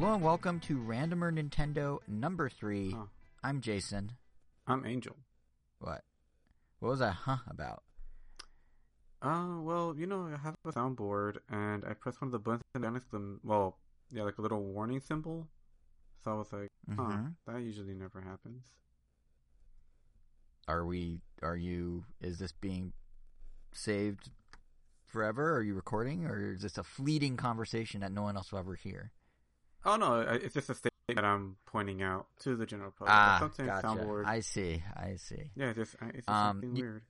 Hello and welcome to Randomer Nintendo number three. Huh. I'm Jason. I'm Angel. What? What was that huh about? Uh, well, you know, I have a soundboard, and I pressed one of the buttons, and then it's the well, yeah, like a little warning symbol. So I was like, huh, Mhm. that usually never happens. Are we? Are you? Is this being saved forever? Are you recording, or is this a fleeting conversation that no one else will ever hear? Oh no, it's just a statement that I'm pointing out to the general public. ah, Sometimes gotcha. soundboard, I see. I see. yeah, it's just it's just Um, something y- weird.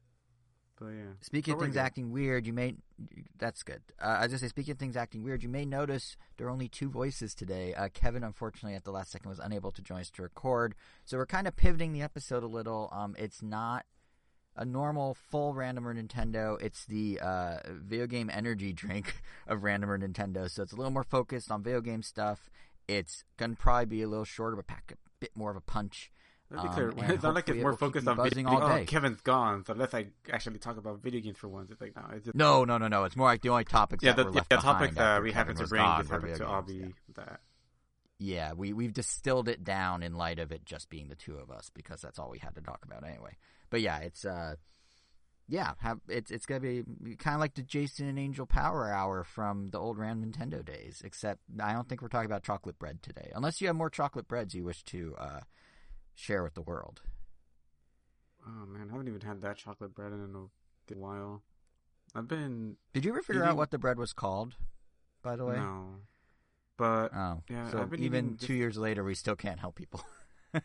But yeah, Speaking of things good. acting weird, you may. That's good. Uh, I was just say, speaking of things acting weird, you may notice there are only two voices today. Uh, Kevin, unfortunately, at the last second was unable to join us to record, so we're kind of pivoting the episode a little. Um, it's not a normal full randomer Nintendo. It's the uh, video game energy drink of randomer Nintendo, so it's a little more focused on video game stuff. It's gonna probably be a little shorter, but pack a bit more of a punch. let's be um, clear. It's not like it's more focused on buzzing video. all Oh, day. Kevin's gone, so let's like actually talk about video games for once. It's like no, it's just No, no, no, no. It's more like the only topics yeah, that the, yeah, the topics that we happen to bring just happen to all be that. Yeah, we we've distilled it down in light of it just being the two of us because that's all we had to talk about anyway. But yeah, it's uh yeah, have, it's it's gonna be kind of like the Jason and Angel Power Hour from the old Ram Nintendo days. Except I don't think we're talking about chocolate bread today, unless you have more chocolate breads you wish to uh, share with the world. Oh man, I haven't even had that chocolate bread in a while. I've been Did you ever figure Eating- out what the bread was called? By the way, no, but oh, Yeah, so even two years later, we still can't help people. uh,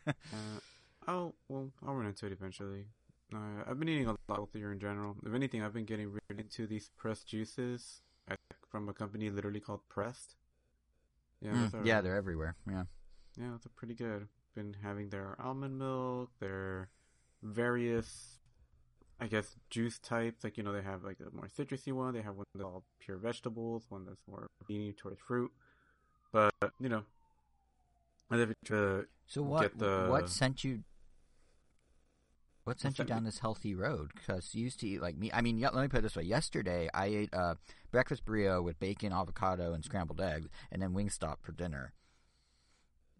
I'll well I'll run into it eventually. Uh, I've been eating a lot healthier in general. If anything, I've been getting really into these pressed juices from a company literally called Pressed. Yeah, Mm, are, yeah, they're everywhere. Yeah. yeah, those are pretty good. Been having their almond milk, their various, I guess, juice types. Like you know, they have like a more citrusy one. They have one that's all pure vegetables. One that's more leaning towards fruit. But you know, I live to So what? get the- What sent you? What sent you down this healthy road? Because you used to eat like me. I mean, yeah, let me put it this way. Yesterday, I ate uh, breakfast burrito with bacon, avocado, and scrambled eggs, and then Wingstop for dinner.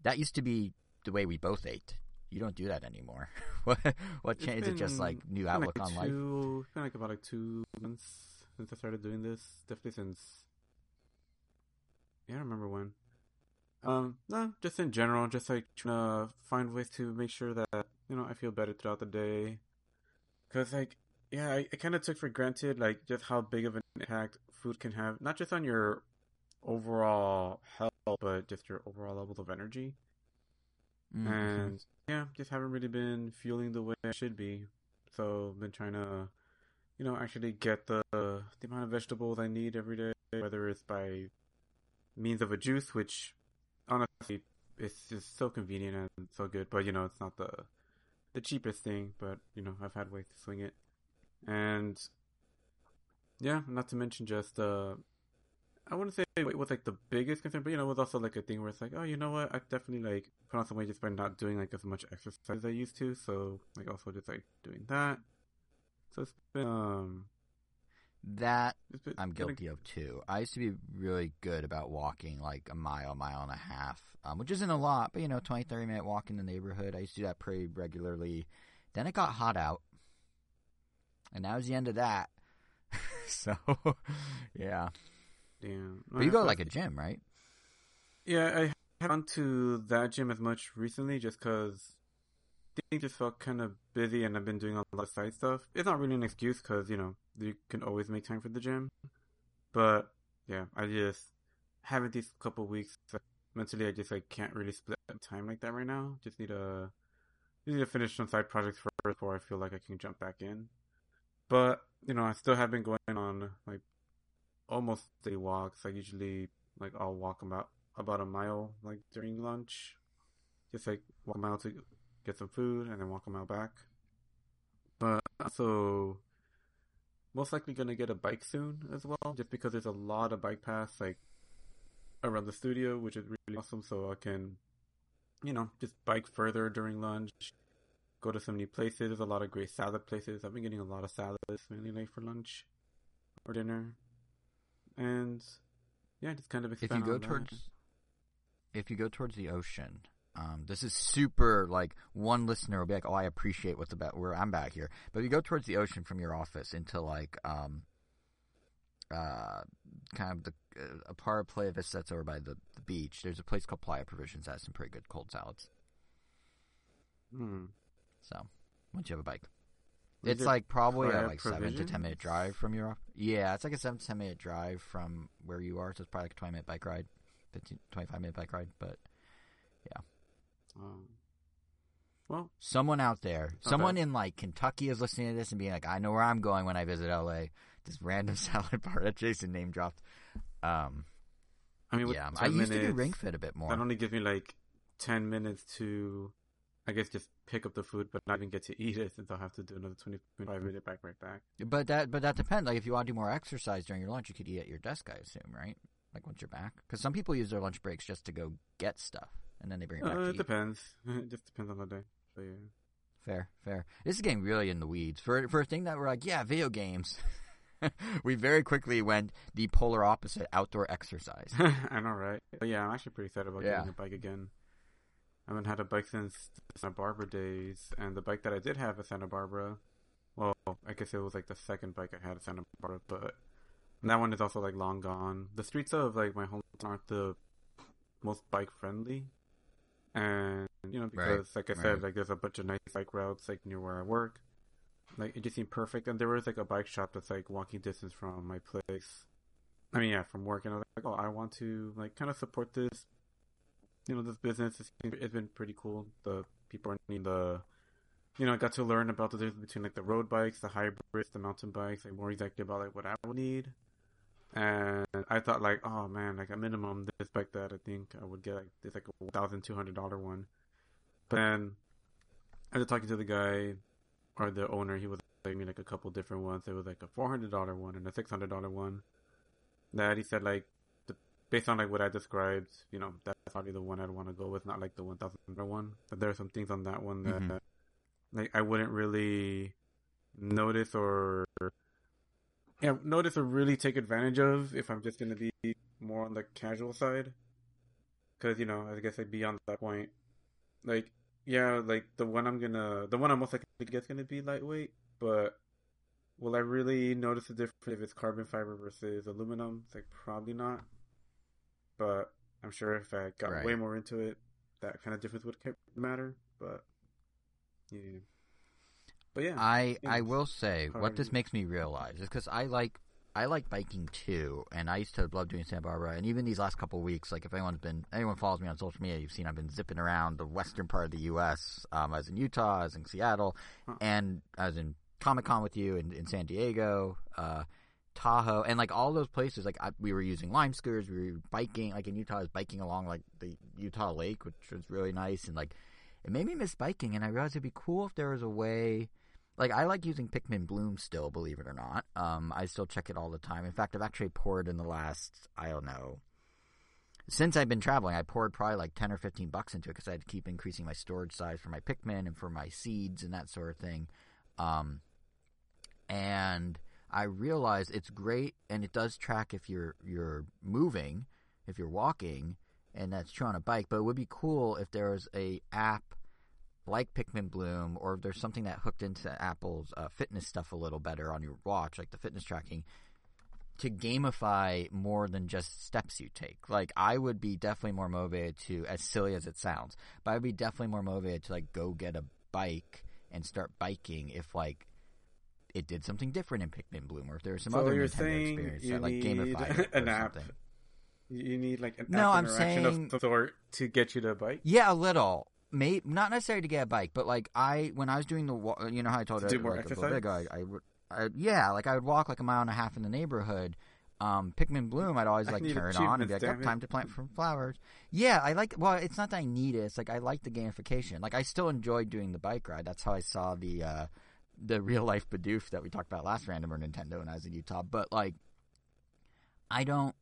That used to be the way we both ate. You don't do that anymore. what? What It's changed? Is it just like new outlook like on life? two, It's been like about like two months since I started doing this. Definitely since. Yeah, I don't remember when. Um, no, just in general, just like trying to find ways to make sure that you know I feel better throughout the day. Cause like, yeah, I, I kind of took for granted like just how big of an impact food can have, not just on your overall health, but just your overall level of energy Mhm. and yeah, just haven't really been feeling the way I should be. So I've been trying to, you know, actually get the the amount of vegetables I need every day, whether it's by means of a juice, which honestly it's just so convenient and so good. But you know, it's not the the cheapest thing, but you know, I've had ways to swing it, and yeah, not to mention just uh I wouldn't say it was like the biggest concern, but you know, it was also like a thing where it's like, oh, you know what? I definitely like put on some weight just by not doing like as much exercise as I used to. So like also just like doing that. So it's been um, that I'm guilty of too. I used to be really good about walking like a mile, mile and a half, um, which isn't a lot, but you know, 20, 30 minute walk in the neighborhood. I used to do that pretty regularly. Then it got hot out, and that was the end of that. so, yeah. Damn. But you go to like a gym, right? Yeah, I haven't gone to that gym as much recently just because things just felt kind of busy and I've been doing a lot of side stuff. It's not really an excuse because, you know, you can always make time for the gym. But, yeah, I just haven't these couple weeks. Uh, mentally, I just like can't really split time like that right now. Just need to, need to finish some side projects first before I feel like I can jump back in. But, you know, I still have been going on like almost daily walks. I usually like I'll walk about about a mile like during lunch, just like walk a mile to get some food and then walk a mile back. But also, most likely gonna get a bike soon as well, just because there's a lot of bike paths like around the studio, which is really awesome. So I can, you know, just bike further during lunch. Go to some new places. There's a lot of great salad places. I've been getting a lot of salads mainly like for lunch or dinner and yeah, just kind of If you go on that. towards if you go towards the ocean, um, this is super like one listener will be like, "Oh, I appreciate what's about where I'm back here." But if you go towards the ocean from your office into like um, uh, kind of the uh, a part of Playa Vista that's over by the, the beach. There's a place called Playa Provisions that has some pretty good cold salads. Hmm. So once you have a bike, Is it's it like probably a like seven to ten minute drive from your. Yeah, it's like a seven to ten minute drive from where you are. So it's probably like a twenty minute bike ride, 15, 25 minute bike ride. But Um, well, someone out there, someone in like Kentucky is listening to this and being like, I know where I'm going when I visit LA. This random salad bar that Jason name dropped. Um, I mean, yeah, I 10 used to do Ring Fit a bit more. That only gives me like ten minutes to, I guess, just pick up the food, but not even get to eat it, since I'll have to do another 25 minute back right back. But that but that depends. Like if you want to do more exercise during your lunch, you could eat at your desk. I assume, right? Like once you're back, because some people use their lunch breaks just to go get stuff and then they bring it back. Uh, it depends. it just depends on the day. So yeah. Fair, fair. This is getting really in the weeds for for a thing that we're like, yeah, video games. we very quickly went the polar opposite: outdoor exercise. I know, right? But yeah, I'm actually pretty excited about Yeah. getting a bike again. I haven't had a bike since Santa Barbara days, and the bike that I did have at Santa Barbara, well, I guess it was like the second bike I had at Santa Barbara, but that one is also like long gone. The streets of like my hometown aren't the most bike friendly, and you know Right, because like I right. said, like there's a bunch of nice bike routes like near where I work. Like it just seemed perfect, and there was like a bike shop that's like walking distance from my place. I mean, yeah, from work, and I was like, oh, I want to like kind of support this, you know, this business. It's, it's been pretty cool. The people are neat. The, you know, I got to learn about the difference between like the road bikes, the hybrids, the mountain bikes, like more exactly about like what I would need. And I thought like, oh man, like a minimum this that I think I would get like this like a thousand two hundred dollar one. But then I was talking to the guy or the owner. He was like me like a couple different ones. There was like a four hundred dollar one and a six hundred dollar one. That he said like the, based on like what I described, you know, that's probably the one I'd want to go with, not like the one thousand dollar one. But there are some things on that one that Mhm. like I wouldn't really notice or yeah notice to really take advantage of if I'm just gonna be more on the casual side. Because you know, I guess I'd be on that point. Like yeah, like the one I'm gonna, the one I'm most likely to get is gonna be lightweight, but will I really notice the difference if it's carbon fiber versus aluminum? It's like probably not. But I'm sure if I got Right. way more into it, that kind of difference would matter. But yeah, but yeah, I Yeah, I will say hard. what this makes me realize is because I like I like biking too, and I used to love doing Santa Barbara. And even these last couple of weeks, like if anyone's been anyone follows me on social media, you've seen I've been zipping around the western part of the U.S. Um, I was in Utah, I was in Seattle, Huh. and I was in Comic Con with you in, in San Diego, uh, Tahoe, and like all those places. Like I, we were using lime scooters, we were biking. Like in Utah, I was biking along like the Utah Lake, which was really nice, and like it made me miss biking. And I realized it'd be cool if there was a way like I like using Pikmin Bloom still, believe it or not. Um, I still check it all the time. In fact, I've actually poured in the last I don't know since I've been traveling. I poured probably like ten or fifteen bucks into it because I had to keep increasing my storage size for my Pikmin and for my seeds and that sort of thing. Um, and I realized it's great and it does track if you're you're moving, if you're walking, and that's true on a bike. But it would be cool if there was a app like Pikmin Bloom, or if there's something that hooked into Apple's uh, fitness stuff a little better on your watch, like the fitness tracking, to gamify more than just steps you take. Like I would be definitely more motivated to, as silly as it sounds, but I'd be definitely more motivated to like go get a bike and start biking if like it did something different in Pikmin Bloom, or if there was some So other Nintendo experience you that like gamified it an or app. something. You need like an No, app I'm interaction saying- of sort to get you to bike. Yeah, a little. May not necessarily to get a bike, but like I when I was doing the you know how I told To you do more like, a little bit ago, exercise? I, I would I, yeah like I would walk like a mile and a half in the neighborhood. Um, Pikmin Bloom, I'd always like turn on and be like, "Oh, time to plant some flowers." Yeah, I like. Well, it's not that I need it. It's like I like the gamification. Like I still enjoyed doing the bike ride. That's how I saw the uh, the real life Bidoof that we talked about last random or Nintendo when I was in Utah. But like, I don't.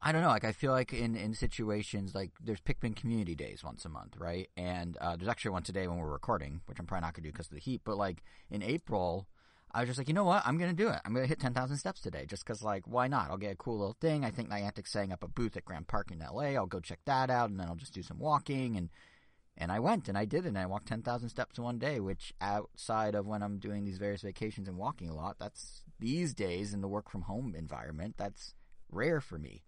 I don't know. Like, I feel like in, in situations like there's Pikmin community days once a month, right? And uh, there's actually one today when we're recording, which I'm probably not gonna do because of the heat. But like in April, I was just like, you know what? I'm going to do it. I'm going to hit 10,000 steps today just because, like, why not? I'll get a cool little thing. I think Niantic's setting up a booth at Grand Park in LA. I'll go check that out and then I'll just do some walking. And, and I went and I did it. And I walked 10,000 steps in one day, which outside of when I'm doing these various vacations and walking a lot, that's these days in the work from home environment, that's rare for me.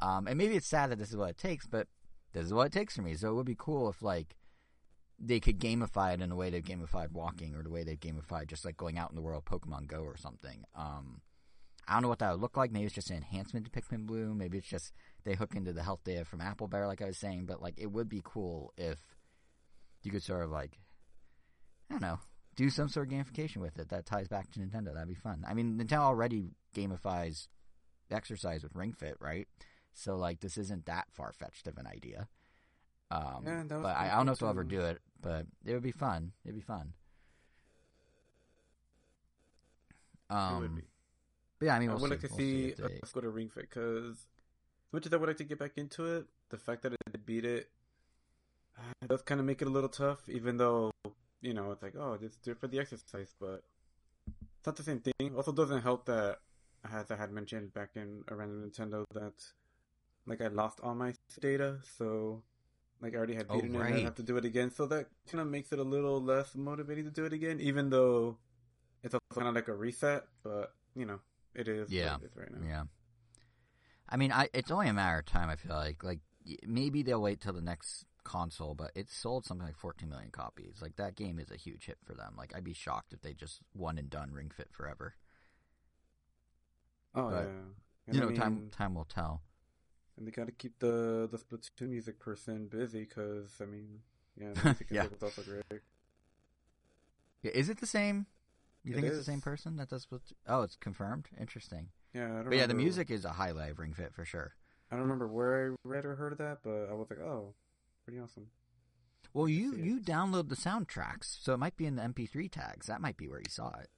Um, and maybe it's sad that this is what it takes, but this is what it takes for me. So it would be cool if, like, they could gamify it in the way they've gamified walking or the way they've gamified just like going out in the world Pokemon Go or something. Um, I don't know what that would look like. Maybe it's just an enhancement to Pikmin Bloom. Maybe it's just they hook into the health data from Apple Bear, like I was saying. But like, it would be cool if you could sort of like, I don't know, do some sort of gamification with it that ties back to Nintendo. That'd be fun. I mean, Nintendo already gamifies exercise with Ring Fit, right? So like, this isn't that far fetched of an idea. Um, Yeah, that was but I, I don't know if they'll ever do it. But it would be fun. It'd be fun. Um, it would be. But yeah, I mean, I we'll would see. like to We'll see if they- a go to Ring Fit because as much as I would like to get back into it, the fact that it beat it uh, does kind of make it a little tough. Even though you know it's like, oh, just do it for the exercise, but it's not the same thing. Also, doesn't help that as I had mentioned back in around Nintendo that like I lost all my data, so like I already had Oh, beaten it, and I have to do it again. So that kind of makes it a little less motivating to do it again, even though it's also kind of like a reset. But you know, it is Yeah. it is right now. Yeah. I mean, I it's only a matter of time. I feel like like maybe they'll wait till the next console, but it sold something like 14 million copies. Like that game is a huge hit for them. Like I'd be shocked if they just one and done Ring Fit forever. Oh But, yeah. And you I know, time time will tell. And they got to keep the the Splatoon music person busy because I mean, yeah, music Yeah. was also great. Yeah, is it the same? You It think it's the same person that does? Split- oh, it's confirmed. Interesting. Yeah, I don't But yeah, the music is a highlight of Ring Fit for sure. I don't remember where I read or heard of that, but I was like, oh, pretty awesome. Well, you see it. you download the soundtracks, so it might be in the MP3 tags. That might be where you saw it.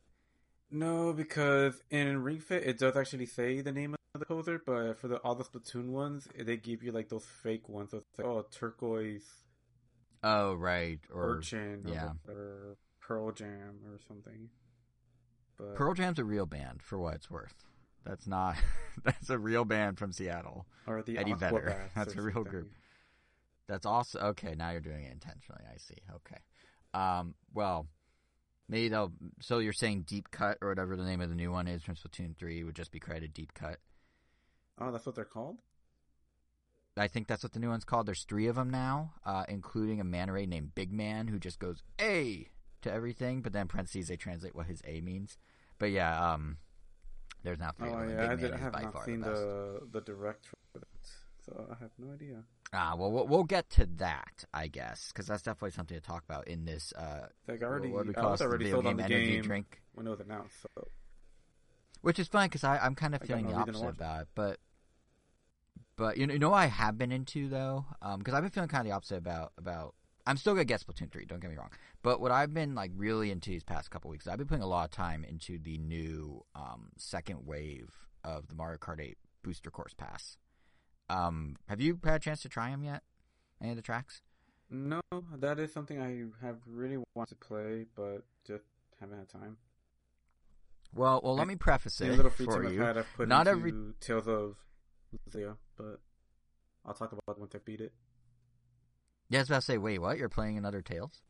No, because in Ring Fit it does actually say the name of the composer, but for the all the Splatoon ones, they give you like those fake ones. So it's like, oh, turquoise Oh, right. Or urchin, yeah. or Pearl Jam or something. But Pearl Jam's a real band for what it's worth. That's not. that's a real band from Seattle. or the Eddie Vedder. That's a real something. group. That's also okay. Now you're doing it intentionally. I see. Okay. Um. Well, maybe they'll. So you're saying Deep Cut or whatever the name of the new one is from Splatoon three would just be credited Deep Cut. Oh, that's what they're called. I think that's what the new one's called. There's three of them now, uh, including a manta ray named Big Man who just goes A to everything, but then parentheses they translate what his A means. But yeah, um, there's now three Oh of them. yeah, I, did, I have not seen the the the direct for that, so I have no idea. Ah, well, we'll we'll get to that, I guess, because that's definitely something to talk about in this. Uh, Like I already, what we I was already sold on game the energy game drink, when it was announced. So which is fun because I'm kind of feeling the opposite about it. But but you know, you know, what I have been into though, because I've been feeling kind of the opposite about about. I'm still gonna get Splatoon three. Don't get me wrong, but what I've been like really into these past couple weeks, I've been putting a lot of time into the new um, second wave of the Mario Kart 8 Booster Course Pass. Um, have you had a chance to try them yet? Any of the tracks? no, that is something I have really wanted to play, but just haven't had time. Well, well, let me preface The it little free for time I've you. had, I've put Not every- Tales of Zia, but I'll talk about it once I beat it. Yeah, I was about to say, wait, what? You're playing another Tales?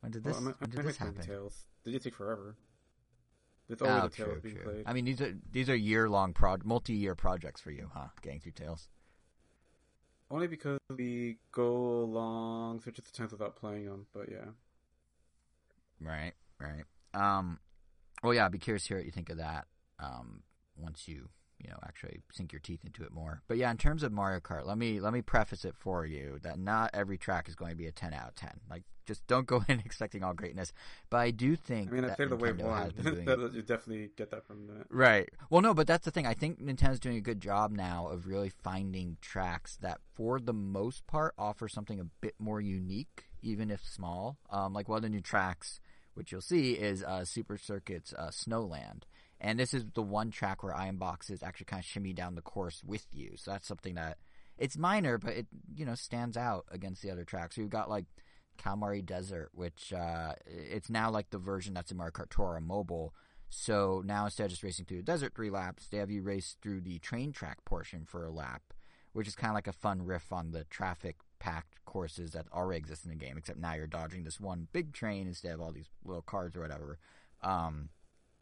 When did this? Well, I'm, when I'm did this happen? Tales. They just take forever. There's always Oh, a Tales true, being played. I mean, these are these are year long pro, multi year projects for you, huh? Getting through Tales. Only because we go long such the tenth without playing them, but yeah. Right, right. Um, well, yeah, I'd be curious to hear what you think of that. Um, once you you know actually sink your teeth into it more. But yeah, in terms of Mario Kart, let me let me preface it for you that not every track is going to be a ten out of ten. Like, just don't go in expecting all greatness. But I do think I mean, I that played the Wave Nintendo has 1. been doing you definitely get that from that. Right. Well, no, but that's the thing. I think Nintendo's doing a good job now of really finding tracks that, for the most part, offer something a bit more unique, even if small. Um, like one of the new tracks, which you'll see, is uh, Super Circuit's uh, Snowland. And this is the one track where Iron Boxes actually kind of shimmy down the course with you. So that's something that it's minor, but it you know stands out against the other tracks. So you've got like Kalamari Desert, which uh, it's now like the version that's in Mario Kart Tour mobile. So now instead of just racing through the desert three laps, they have you race through the train track portion for a lap, which is kind of like a fun riff on the traffic packed courses that already exist in the game, except now you're dodging this one big train instead of all these little cars or whatever. Um,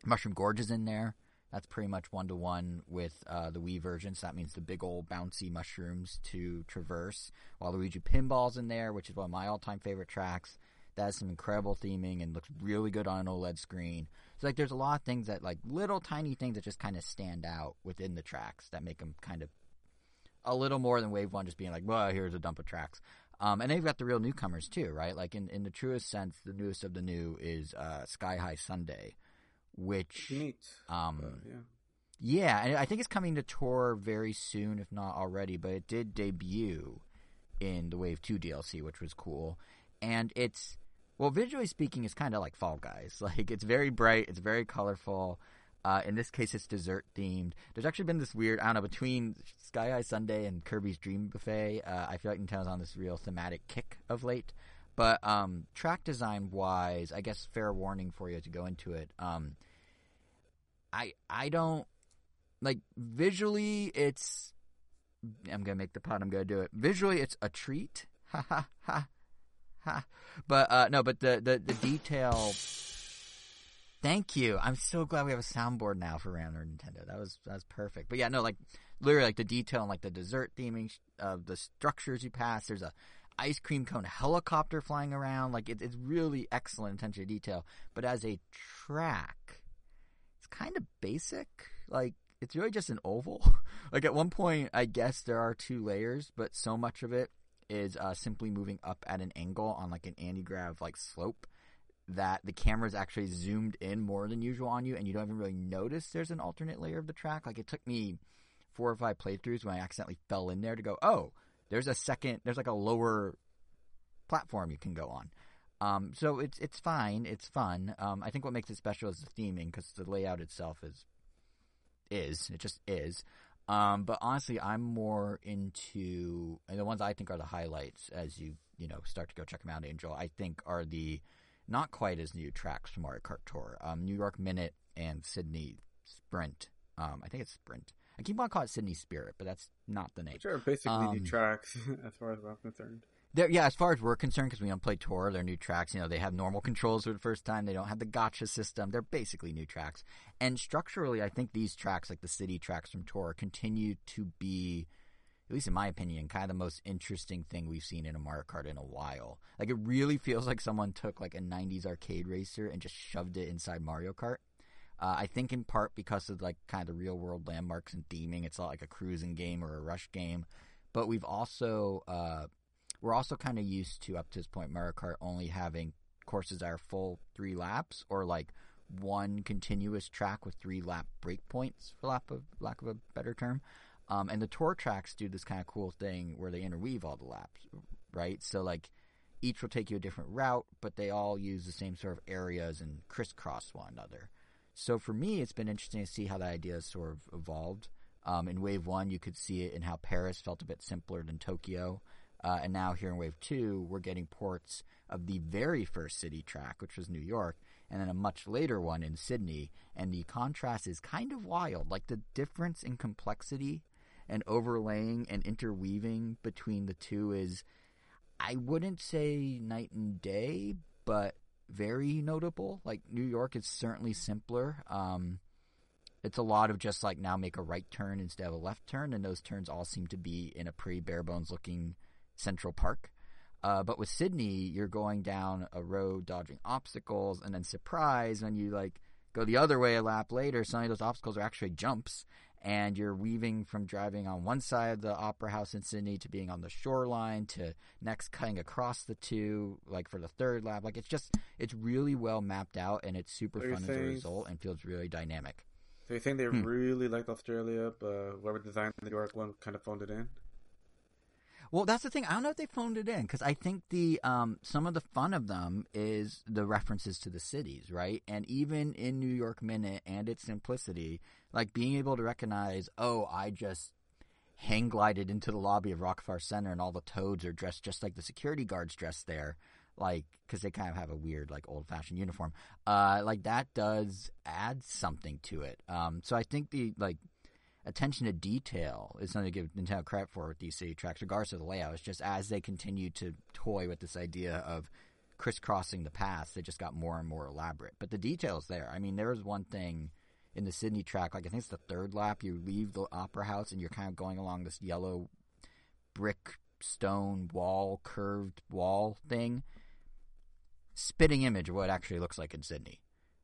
Mushroom Gorge is in there. That's pretty much one to one with uh, the Wii version. So that means the big old bouncy mushrooms to traverse. While Luigi Pinball's in there, which is one of my all time favorite tracks. That has some incredible theming and looks really good on an OLED screen. So like, there's a lot of things that like little tiny things that just kind of stand out within the tracks that make them kind of a little more than Wave One just being like, well, here's a dump of tracks. Um, and they've got the real newcomers too, right? Like in, in the truest sense, the newest of the new is uh, Sky High Sundae, which um, yeah. yeah, and I think it's coming to tour very soon, if not already. But it did debut in the Wave Two DLC, which was cool. And it's well, visually speaking, it's kind of like Fall Guys. Like it's very bright, it's very colorful. Uh, in this case, it's dessert themed. There's actually been this weird, I don't know, between Sky High Sundae and Kirby's Dream Buffet. Uh, I feel like Nintendo's on this real thematic kick of late. But um, track design wise, I guess fair warning for you to go into it. Um, I I don't like visually. It's I'm gonna make the pun. I'm gonna do it. Visually, it's a treat. Ha ha ha ha. But uh, no, but the the the detail. Thank you. I'm so glad we have a soundboard now for Random Nintendo. That was that was perfect. But yeah, no, like literally like the detail and like the dessert theming of the structures you pass. There's a ice cream cone helicopter flying around. Like it, it's really excellent attention to detail. But as a track, it's kind of basic. Like it's really just an oval. like at one point, I guess there are two layers, but so much of it is uh, simply moving up at an angle on like an anti-grav like slope that the camera's actually zoomed in more than usual on you and you don't even really notice there's an alternate layer of the track. Like it took me four or five playthroughs when I accidentally fell in there to go, oh, there's a second, there's like a lower platform you can go on. Um, so it's it's fine, it's fun. Um, I think what makes it special is the theming because the layout itself is is it just is. Um, but honestly, I'm more into and the ones I think are the highlights as you you know start to go check them out. Angel, I think are the not quite as new tracks from Mario Kart Tour. Um, New York Minute and Sydney Sprint. Um, I think it's Sprint. I keep on calling it Sydney Spirit, but that's not the name. Which are basically Um, new tracks as far as I'm concerned. They're, yeah, as far as we're concerned, because we don't play tour, they're new tracks. You know, they have normal controls for the first time. They don't have the gacha system. They're basically new tracks. And structurally, I think these tracks, like the city tracks from tour, continue to be, at least in my opinion, kind of the most interesting thing we've seen in a Mario Kart in a while. Like, it really feels like someone took like a 90s arcade racer and just shoved it inside Mario Kart. Uh, I think in part because of like kind of the real world landmarks and theming. It's not like a cruising game or a rush game. But we've also, uh, we're also kind of used to up to this point Mario Kart only having courses that are full three laps or like one continuous track with three lap breakpoints for lack of lack of a better term. Um, and the tour tracks do this kind of cool thing where they interweave all the laps, right? So like each will take you a different route, but they all use the same sort of areas and crisscross one another. So for me, it's been interesting to see how that idea has sort of evolved. Um, in Wave One, you could see it in how Paris felt a bit simpler than Tokyo. Uh, and now here in Wave 2, we're getting ports of the very first city track, which was New York, and then a much later one in Sydney. And the contrast is kind of wild. Like the difference in complexity and overlaying and interweaving between the two is, I wouldn't say night and day, but very notable. Like New York is certainly simpler. Um, it's a lot of just like now make a right turn instead of a left turn, and those turns all seem to be in a pretty bare bones looking Central Park. Uh, but with Sydney, you're going down a road dodging obstacles, and then surprise when you like go the other way a lap later, suddenly those obstacles are actually jumps, and you're weaving from driving on one side of the opera house in Sydney to being on the shoreline to next cutting across the two, like for the third lap. Like it's just it's really well mapped out, and it's super you fun as a result, and feels really dynamic. So you think they Hmm. really liked Australia, but whoever designed the New York one kind of phoned it in? Well, that's the thing. I don't know if they phoned it in because I think the um, some of the fun of them is the references to the cities, right? And even in New York Minute and its simplicity, like being able to recognize, oh, I just hang glided into the lobby of Rockefeller Center and all the toads are dressed just like the security guards dressed there. like because they kind of have a weird like old fashioned uniform. Uh, like that does add something to it. Um, so I think the like attention to detail is something to give Nintendo credit for with city tracks, regardless of the layout. It's just as they continue to toy with this idea of crisscrossing the paths, they just got more and more elaborate. But the details there. I mean, there was one thing in the Sydney track, like I think it's the third lap, you leave the opera house and you're kind of going along this yellow brick stone wall, curved wall thing. Spitting image of what it actually looks like in Sydney.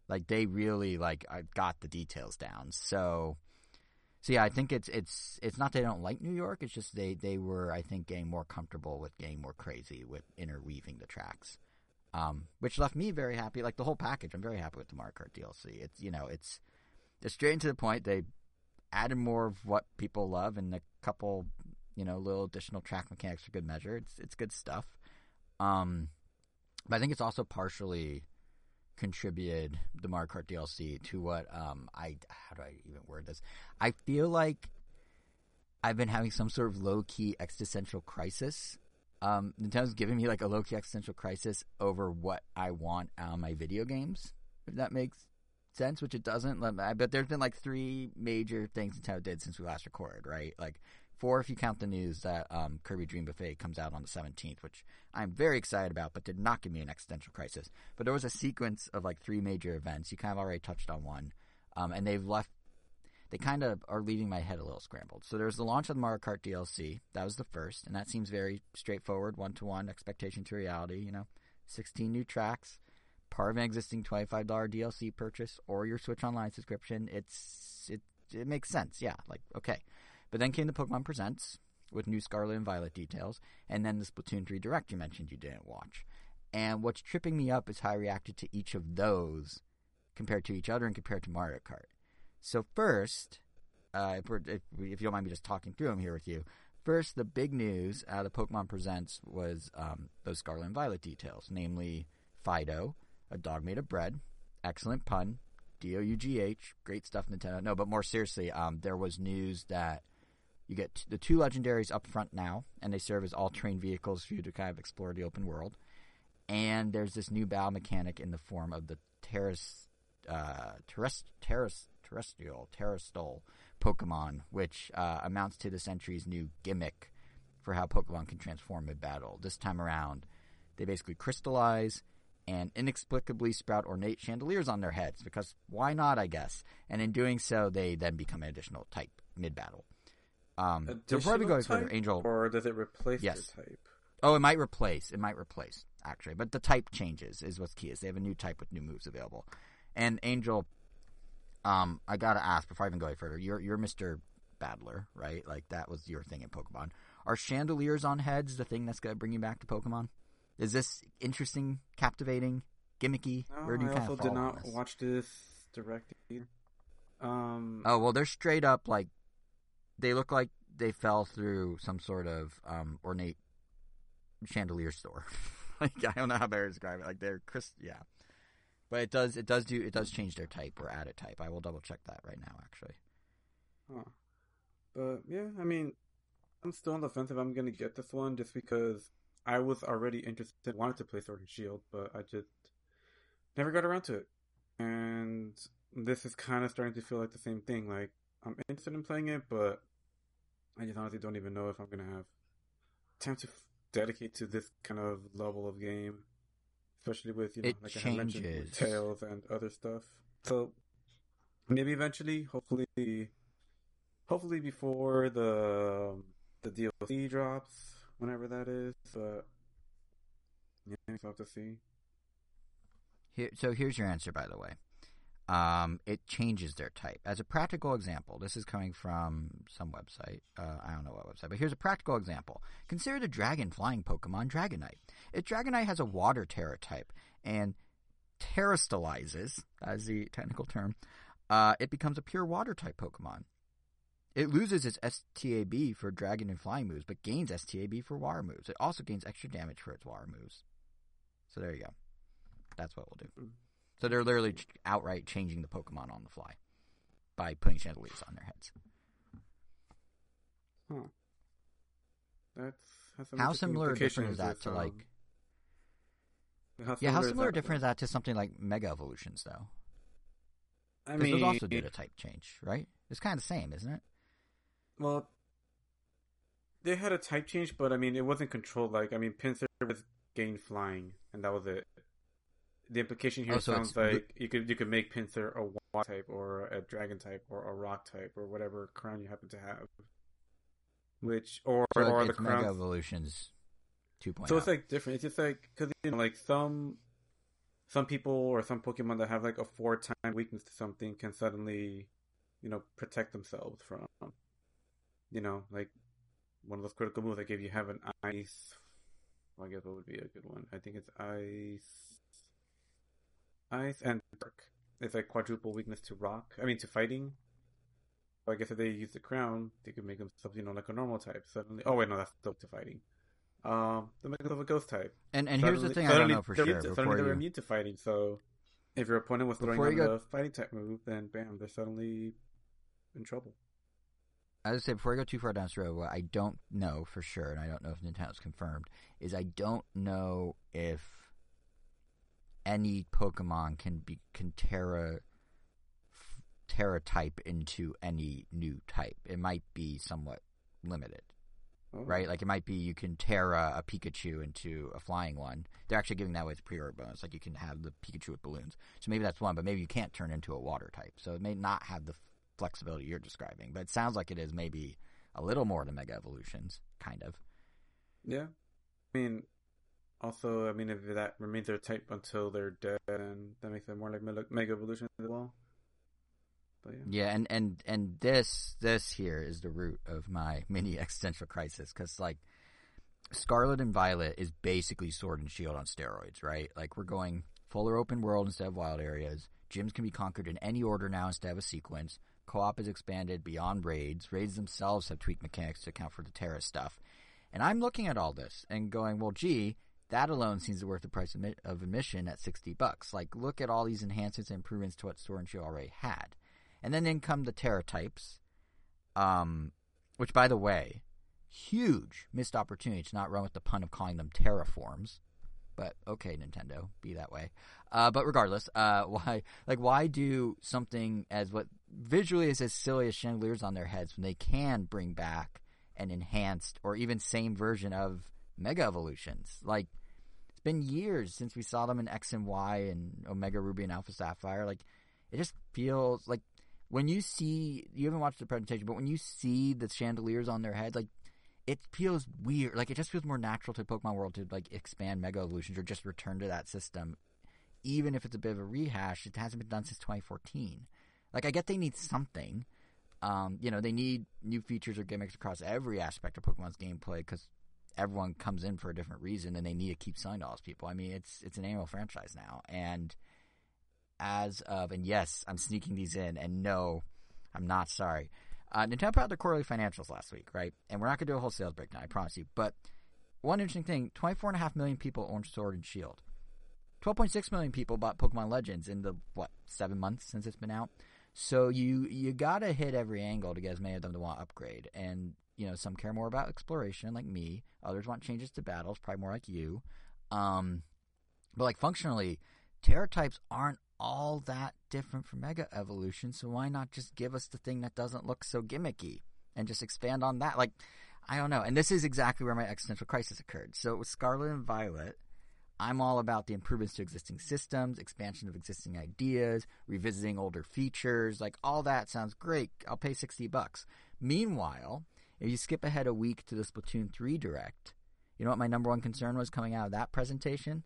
Like they really like uh, got the details down. So so yeah, I think it's it's it's not they don't like New York. It's just they they were I think getting more comfortable with getting more crazy with interweaving the tracks, um, which left me very happy. Like the whole package, I'm very happy with the Mario Kart DLC. It's you know it's it's straight into the point. They added more of what people love and a couple you know little additional track mechanics for good measure. It's it's good stuff. Um, but I think it's also partially contributed the Mario Kart DLC to what um I how do I even word this? I feel like I've been having some sort of low key existential crisis. Um, Nintendo's giving me like a low key existential crisis over what I want out of my video games. If that makes sense, which it doesn't. But there's been like three major things Nintendo did since we last recorded, right? Like Four, if you count the news that um, Kirby Dream Buffet comes out on the 17th, which I'm very excited about, but did not give me an existential crisis. But there was a sequence of like three major events. You kind of already touched on one, um, and they've left. They kind of are leaving my head a little scrambled. So there's the launch of the Mario Kart DLC. That was the first, and that seems very straightforward, one to one expectation to reality. You know, 16 new tracks, part of an existing $25 DLC purchase, or your Switch Online subscription. It's it it makes sense. Yeah, like okay. But then came the Pokemon Presents with new Scarlet and Violet details, and then the Splatoon 3 Direct you mentioned you didn't watch. And what's tripping me up is how I reacted to each of those compared to each other and compared to Mario Kart. So first, uh, if, if, you don't mind me just talking through them here with you, first the big news out of Pokemon Presents was um, those Scarlet and Violet details, namely Fidough, a dog made of bread, excellent pun, D O U G H, great stuff, Nintendo. No, but more seriously, um, there was news that you get the two legendaries up front now, and they serve as all terrain vehicles for you to kind of explore the open world. And there's this new battle mechanic in the form of the terras, uh, terrest, terrest, terrestrial, Pokemon, which uh, amounts to the century's new gimmick for how Pokemon can transform mid battle. This time around, they basically crystallize and inexplicably sprout ornate chandeliers on their heads, because why not, I guess? And in doing so, they then become an additional type mid battle. Um, before we go further, Angel, or does it replace yes. the type? Oh, it might replace. It might replace actually, but the type changes is what's key. Is they have a new type with new moves available. And Angel, um, I gotta ask before I even go any further. You're you're Mister Battler, right? Like that was your thing in Pokemon. Are chandeliers on heads the thing that's gonna bring you back to Pokemon? Is this interesting, captivating, gimmicky? No, Where do you I kind also did not watch this direct. Um, oh well, they're straight up like they look like they fell through some sort of um, ornate chandelier store. like I don't know how better to describe it. Like they're Chris, yeah. But it does it does do it does change their type or add a type. I will double check that right now, actually. Huh. But yeah, I mean, I'm still on the fence if I'm gonna get this one just because I was already interested, wanted to play Sword and Shield, but I just never got around to it. And this is kind of starting to feel like the same thing. Like I'm interested in playing it, but I just honestly don't even know if I'm gonna have time to f- dedicate to this kind of level of game, especially with you know, it like changes. I mentioned, Tails and other stuff. So maybe eventually, hopefully, hopefully before the um, the DLC drops, whenever that is. But yeah, we'll have to see. Here, so here's your answer, by the way um, it changes their type. As a practical example, this is coming from some website. Uh, I don't know what website, but here's a practical example. Consider the dragon flying Pokemon Dragonite. If Dragonite has a water Tera type and terastallizes, as the technical term, uh, it becomes a pure water type Pokemon. It loses its STAB for dragon and flying moves, but gains STAB for water moves. It also gains extra damage for its water moves. So there you go. That's what we'll do. So they're literally outright changing the Pokemon on the fly by putting chandeliers on their heads. Huh. That's how similar or different is that to um... like? How Yeah, how similar or different is that to something like Mega Evolutions, though? I mean, those also did a type change, right? It's kind of the same, isn't it? well, they had a type change, but I mean, it wasn't controlled. Like, I mean, Pinsir was gained flying, and that was it. The implication here Oh, so sounds like you could you could make Pinsir a water type or a dragon type or a rock type or whatever crown you happen to have. Which or So or the crown. Evolutions oh. 2.0. So it's like different. It's just like because you know, like some some people or some Pokemon that have like a four time weakness to something can suddenly, you know, protect themselves from, you know, like one of those critical moves. Like if you have an ice, well, I guess what would be a good one? I think it's ice, ice and dark. It's like quadruple weakness to rock. I mean to fighting. So I guess if they use the crown, they could make themselves, you know, like a normal type. Suddenly, oh wait, no, that's still to fighting. Um, the make of a ghost type. and and here's the Suddenly- thing I don't suddenly know for sure. immune to- Before suddenly they're you, immune to fighting. So if your opponent was throwing Before on you go- the fighting type move, then bam, they're suddenly in trouble. As I say before I go too far down this road, what I don't know for sure, and I don't know if Nintendo's confirmed, is I don't know if any Pokemon can be can Tera Tera type into any new type. It might be somewhat limited, Oh. right? Like it might be you can Tera a Pikachu into a flying one. They're actually giving that away as pre-order bonus. Like you can have the Pikachu with balloons. So maybe that's one, but maybe you can't turn into a water type. So it may not have the flexibility you're describing, but it sounds like it is maybe a little more than Mega Evolutions, kind of. Yeah. I mean, also, I mean, if that remains their type until they're dead, then that makes them more like Mega- Evolution as well. But yeah. Yeah, and and and this this here is the root of my mini existential crisis because like Scarlet and Violet is basically Sword and Shield on steroids, right? Like we're going fuller open world instead of wild areas. Gyms can be conquered in any order now instead of a sequence. Co-op is expanded beyond raids. Raids themselves have tweaked mechanics to account for the Tera stuff. And I'm looking at all this and going, well, gee, that alone seems worth the price of admi- admission at 60 bucks. Like, look at all these enhancements and improvements to what Sword and Shield already had. And then in come the Tera types, um, which, by the way, huge missed opportunity to not run with the pun of calling them terraforms. But okay, Nintendo, be that way. Uh, but regardless, uh, why like why do something as what visually is as silly as chandeliers on their heads when they can bring back an enhanced or even same version of Mega Evolutions? Like been years since we saw them in X and Y and Omega Ruby and Alpha Sapphire. Like it just feels like when you see you haven't watched the presentation, but when you see the chandeliers on their heads, like it feels weird. Like it just feels more natural to Pokemon World to like expand Mega Evolutions or just return to that system, even if it's a bit of a rehash. It hasn't been done since 2014. Like I get they need something. Um, you know, they need new features or gimmicks across every aspect of Pokemon's gameplay because everyone comes in for a different reason, and they need to keep selling to all those people. I mean, it's it's an annual franchise now, and as of and yes, I'm sneaking these in, and no, I'm not sorry. Uh, Nintendo put out their quarterly financials last week, right? And we're not going to do a whole sales breakdown, I promise you. But one interesting thing 24.5 million people owned Sword and Shield. 12.6 million people bought Pokemon Legends in the, what, seven months since it's been out? So you you got to hit every angle to get as many of them to want to upgrade. And, you know, some care more about exploration, like me. Others want changes to battles, probably more like you. Um, but, like, functionally, Tera types aren't all that different from Mega Evolution, so why not just give us the thing that doesn't look so gimmicky and just expand on that? Like, I don't know. And this is exactly where my existential crisis occurred. So with Scarlet and Violet, I'm all about the improvements to existing systems, expansion of existing ideas, revisiting older features. Like all that sounds great. I'll pay 60 bucks. Meanwhile, if you skip ahead a week to the Splatoon 3 direct, you know what my number one concern was coming out of that presentation?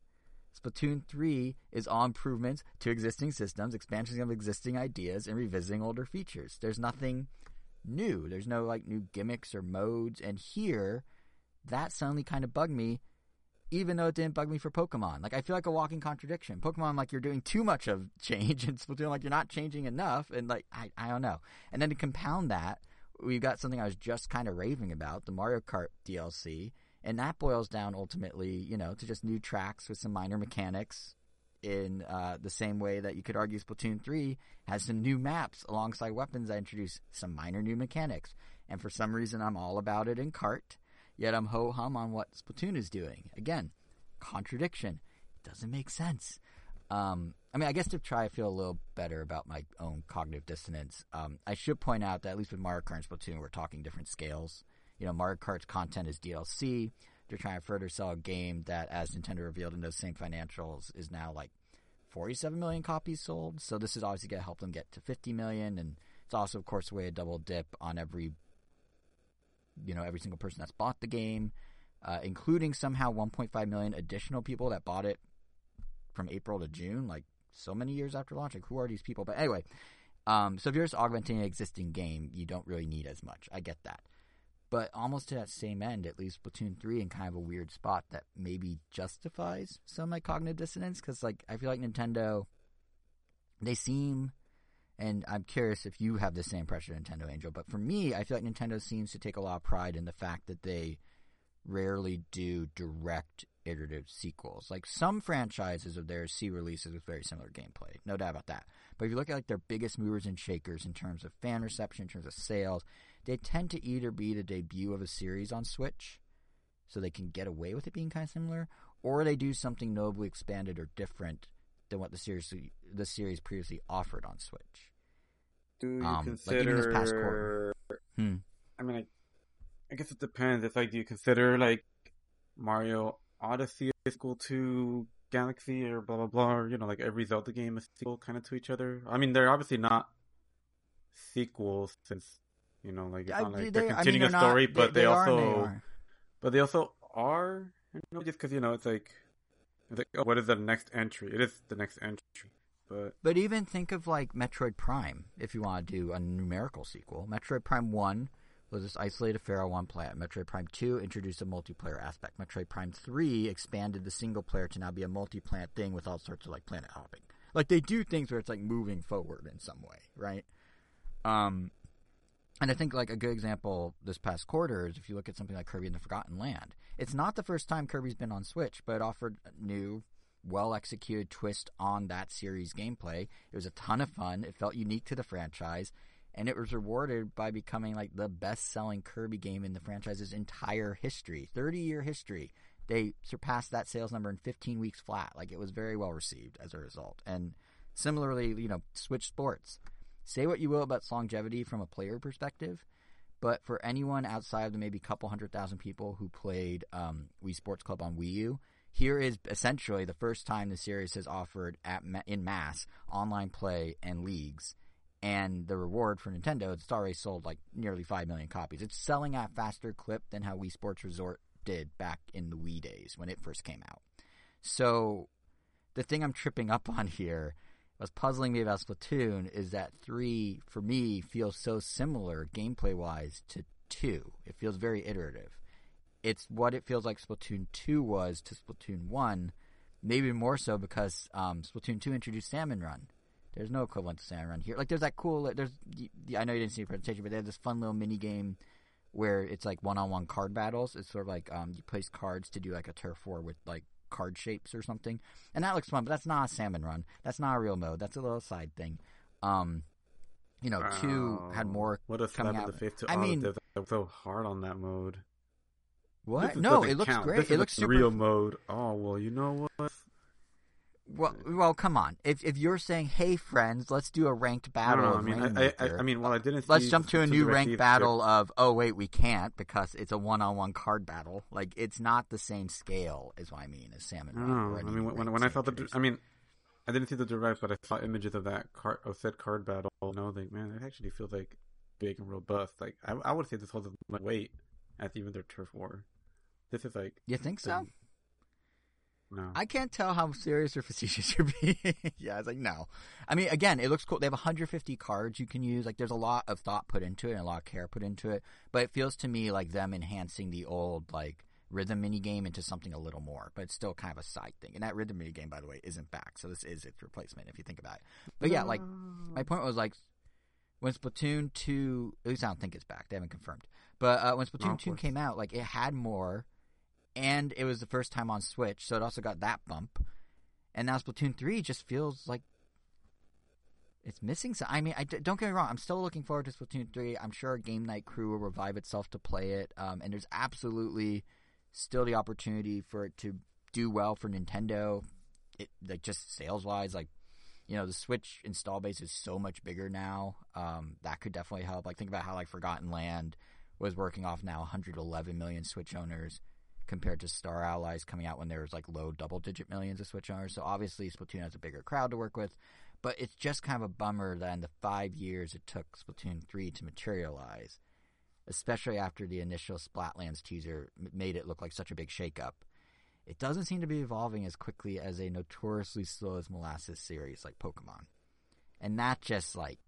Splatoon 3 is all improvements to existing systems, expansions of existing ideas, and revisiting older features. There's nothing new. There's no like new gimmicks or modes. And here, that suddenly kind of bugged me, even though it didn't bug me for Pokemon. Like I feel like a walking contradiction. Pokemon, like you're doing too much of change, and Splatoon, like you're not changing enough. And like I, I don't know. And then to compound that, we've got something I was just kind of raving about, the Mario Kart DLC. And that boils down ultimately, you know, to just new tracks with some minor mechanics in uh, the same way that you could argue Splatoon 3 has some new maps alongside weapons that introduce some minor new mechanics. And for some reason, I'm all about it in Kart, yet I'm ho hum on what Splatoon is doing. Again, contradiction. It doesn't make sense. Um, I mean, I guess to try to feel a little better about my own cognitive dissonance, um, I should point out that at least with Mario Kart and Splatoon, we're talking different scales. You know, Mario Kart's content is DLC. They're trying to further sell a game that, as Nintendo revealed in those same financials, is now like 47 million copies sold. So this is obviously going to help them get to 50 million, and it's also, of course, a way to double dip on every, you know, every single person that's bought the game, uh, including somehow 1.5 million additional people that bought it from April to June, like so many years after launch. Like, who are these people? But anyway, um, so if you're just augmenting an existing game, you don't really need as much. I get that. But almost to that same end, at least Splatoon 3 in kind of a weird spot that maybe justifies some of my cognitive dissonance. Because, like, I feel like Nintendo, they seem, and I'm curious if you have the same pressure, Nintendo Angel, but for me, I feel like Nintendo seems to take a lot of pride in the fact that they rarely do direct iterative sequels. Like some franchises of theirs see releases with very similar gameplay, no doubt about that. But if you look at like their biggest movers and shakers in terms of fan reception, in terms of sales, they tend to either be the debut of a series on Switch, so they can get away with it being kind of similar, or they do something notably expanded or different than what the series the series previously offered on Switch. Do you um, consider? Like hmm. I mean, I, I guess it depends. It's like, do you consider like Mario Odyssey is equal to Galaxy or blah blah blah? Or, you know, like every Zelda game is equal kind of to each other. I mean, they're obviously not sequels since you know, like not like they, are continuing I mean, a story, not, but they, they also, they but they also are. You know, just because you know, it's like, it's like, oh, what is the next entry? It is the next entry. But but even think of like Metroid Prime if you want to do a numerical sequel. Metroid Prime One was this isolated Pharaoh One planet. Metroid Prime Two introduced a multiplayer aspect. Metroid Prime Three expanded the single player to now be a multi-planet thing with all sorts of like planet hopping. Like they do things where it's like moving forward in some way, right? Um, and I think like a good example this past quarter is if you look at something like Kirby and the Forgotten Land. It's not the first time Kirby's been on Switch, but it offered a new, well executed twist on that series gameplay. It was a ton of fun. It felt unique to the franchise, and it was rewarded by becoming like the best selling Kirby game in the franchise's entire history. 30 year history. They surpassed that sales number in 15 weeks flat. Like it was very well received as a result. And similarly, you know, Switch Sports Say what you will about longevity from a player perspective, but for anyone outside of the maybe couple hundred thousand people who played um, Wii Sports Club on Wii U, here is essentially the first time the series has offered at in mass online play and leagues. And the reward for Nintendo, it's already sold like nearly 5 million copies. It's selling at faster clip than how Wii Sports Resort did back in the Wii days when it first came out. So the thing I'm tripping up on here what's puzzling me about Splatoon is that three, for me, feels so similar gameplay wise to two. It feels very iterative. It's what it feels like Splatoon two was to Splatoon one, maybe more so because um, Splatoon two introduced Salmon Run. There's no equivalent to Salmon Run here. Like there's that cool. There's I know you didn't see the presentation, but they have this fun little mini game where it's like one-on-one card battles. It's sort of like um, you place cards to do like a turf war with like card shapes or something. And that looks fun, but that's not a salmon run. That's not a real mode. That's a little side thing. Um, you know, wow. two had more. What a slap in the face to I mean, they're so hard on that mode. What? No, it looks count. great. This it looks super... real mode. Oh well, you know what? Well, well, come on. If if you're saying, "Hey, friends, let's do a ranked battle," no, no, I mean, I, I, I, mean, well, I didn't. Let's jump to a new ranked battle of. Oh wait, we can't because it's a one-on-one card battle. Like it's not the same scale, is what I mean. As Salmon. No, I mean when when I saw the, I mean, I didn't see the direct, but I saw images of that card of said card battle. And I was like, man, it actually feels like big and robust. Like I, I would say this holds my weight as even their turf war. This is like. You think so? No. I can't tell how serious or facetious you're being. yeah, it's like no. I mean, again, it looks cool. They have 150 cards you can use. Like, there's a lot of thought put into it and a lot of care put into it. But it feels to me like them enhancing the old like rhythm mini game into something a little more. But it's still kind of a side thing. And that rhythm mini game, by the way, isn't back. So this is its replacement if you think about it. But yeah, like my point was like when Splatoon 2, at least I don't think it's back. They haven't confirmed. But uh, when Splatoon 2 came out, like it had more and it was the first time on Switch, so it also got that bump. And now Splatoon 3 just feels like it's missing some. I mean, I, don't get me wrong. I'm still looking forward to Splatoon 3. I'm sure Game Night Crew will revive itself to play it. Um, and there's absolutely still the opportunity for it to do well for Nintendo it, like just sales wise, like you know the Switch install base is so much bigger now. Um, that could definitely help. Like think about how like Forgotten Land was working off now 111 million Switch owners compared to Star Allies coming out when there was like low double digit millions of Switch owners. So obviously Splatoon has a bigger crowd to work with, but it's just kind of a bummer that in the five years it took Splatoon 3 to materialize, especially after the initial Splatlands teaser made it look like such a big shakeup. It doesn't seem to be evolving as quickly as a notoriously slow as molasses series like Pokemon. And that just like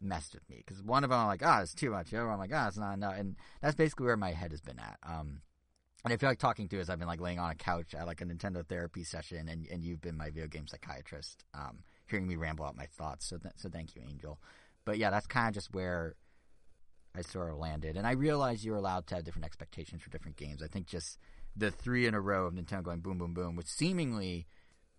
messed with me because one of them I'm like, ah, oh, it's too much. The other one I'm like, ah, oh, it's not enough. And that's basically where my head has been at. Um, and I feel like talking to is I've been like laying on a couch at like a Nintendo therapy session, and, and you've been my video game psychiatrist, um, hearing me ramble out my thoughts. So th- so thank you, Angel. But yeah, that's kind of just where I sort of landed, and I realized you're allowed to have different expectations for different games. I think just the three in a row of Nintendo going boom, boom, boom, with seemingly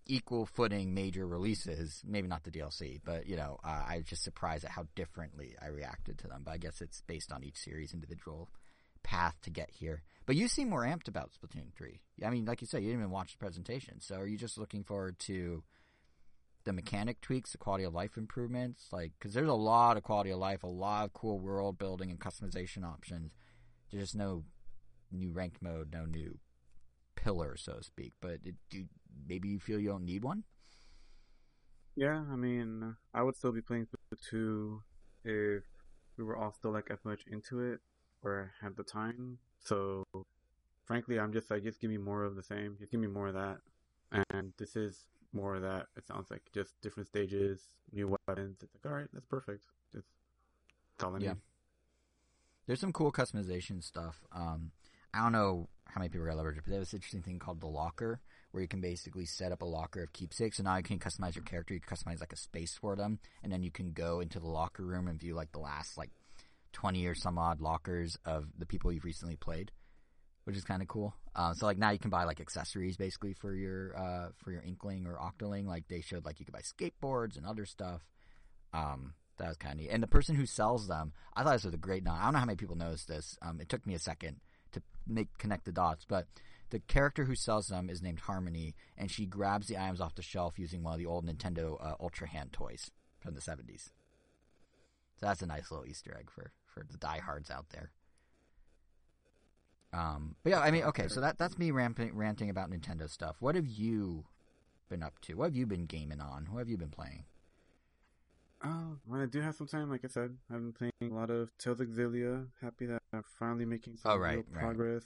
equal footing major releases, maybe not the DLC, but you know, uh, I was just surprised at how differently I reacted to them. But I guess it's based on each series individual path to get here. But you seem more amped about Splatoon 3. I mean, like you said, you didn't even watch the presentation. So are you just looking forward to the mechanic tweaks, the quality of life improvements? Like, because there's a lot of quality of life, a lot of cool world building and customization options. There's just no new ranked mode, no new pillar, so to speak. But it, do, maybe you feel you don't need one? Yeah, I mean, I would still be playing Splatoon 2 if we were all still like as much into it or had the time. So, frankly, I'm just like, just give me more of the same. Just give me more of that. And this is more of that. It sounds like just different stages, new weapons. It's like, all right, that's perfect. Just calling yeah. There's some cool customization stuff. Um, I don't know how many people are leverage it, but there's this interesting thing called the locker, where you can basically set up a locker of keepsakes. So now you can customize your character. You can customize like a space for them, and then you can go into the locker room and view like the last like 20 or some odd lockers of the people you've recently played, which is kind of cool. Uh, so like now you can buy like accessories basically for your uh, for your Inkling or Octoling. Like they showed like you could buy skateboards and other stuff. Um, that was kind of neat. And the person who sells them, I thought this was a great. Knot. I don't know how many people noticed this. Um, it took me a second to make connect the dots, but the character who sells them is named Harmony, and she grabs the items off the shelf using one of the old Nintendo uh, Ultra Hand toys from the 70s. So that's a nice little Easter egg for for the diehards out there. Um, but yeah, I mean, okay, so that that's me ranting, ranting about Nintendo stuff. What have you been up to? What have you been gaming on? What have you been playing? Oh, when I do have some time, like I said, I've been playing a lot of Tales of Xillia. Happy that I'm finally making some oh, right, real progress.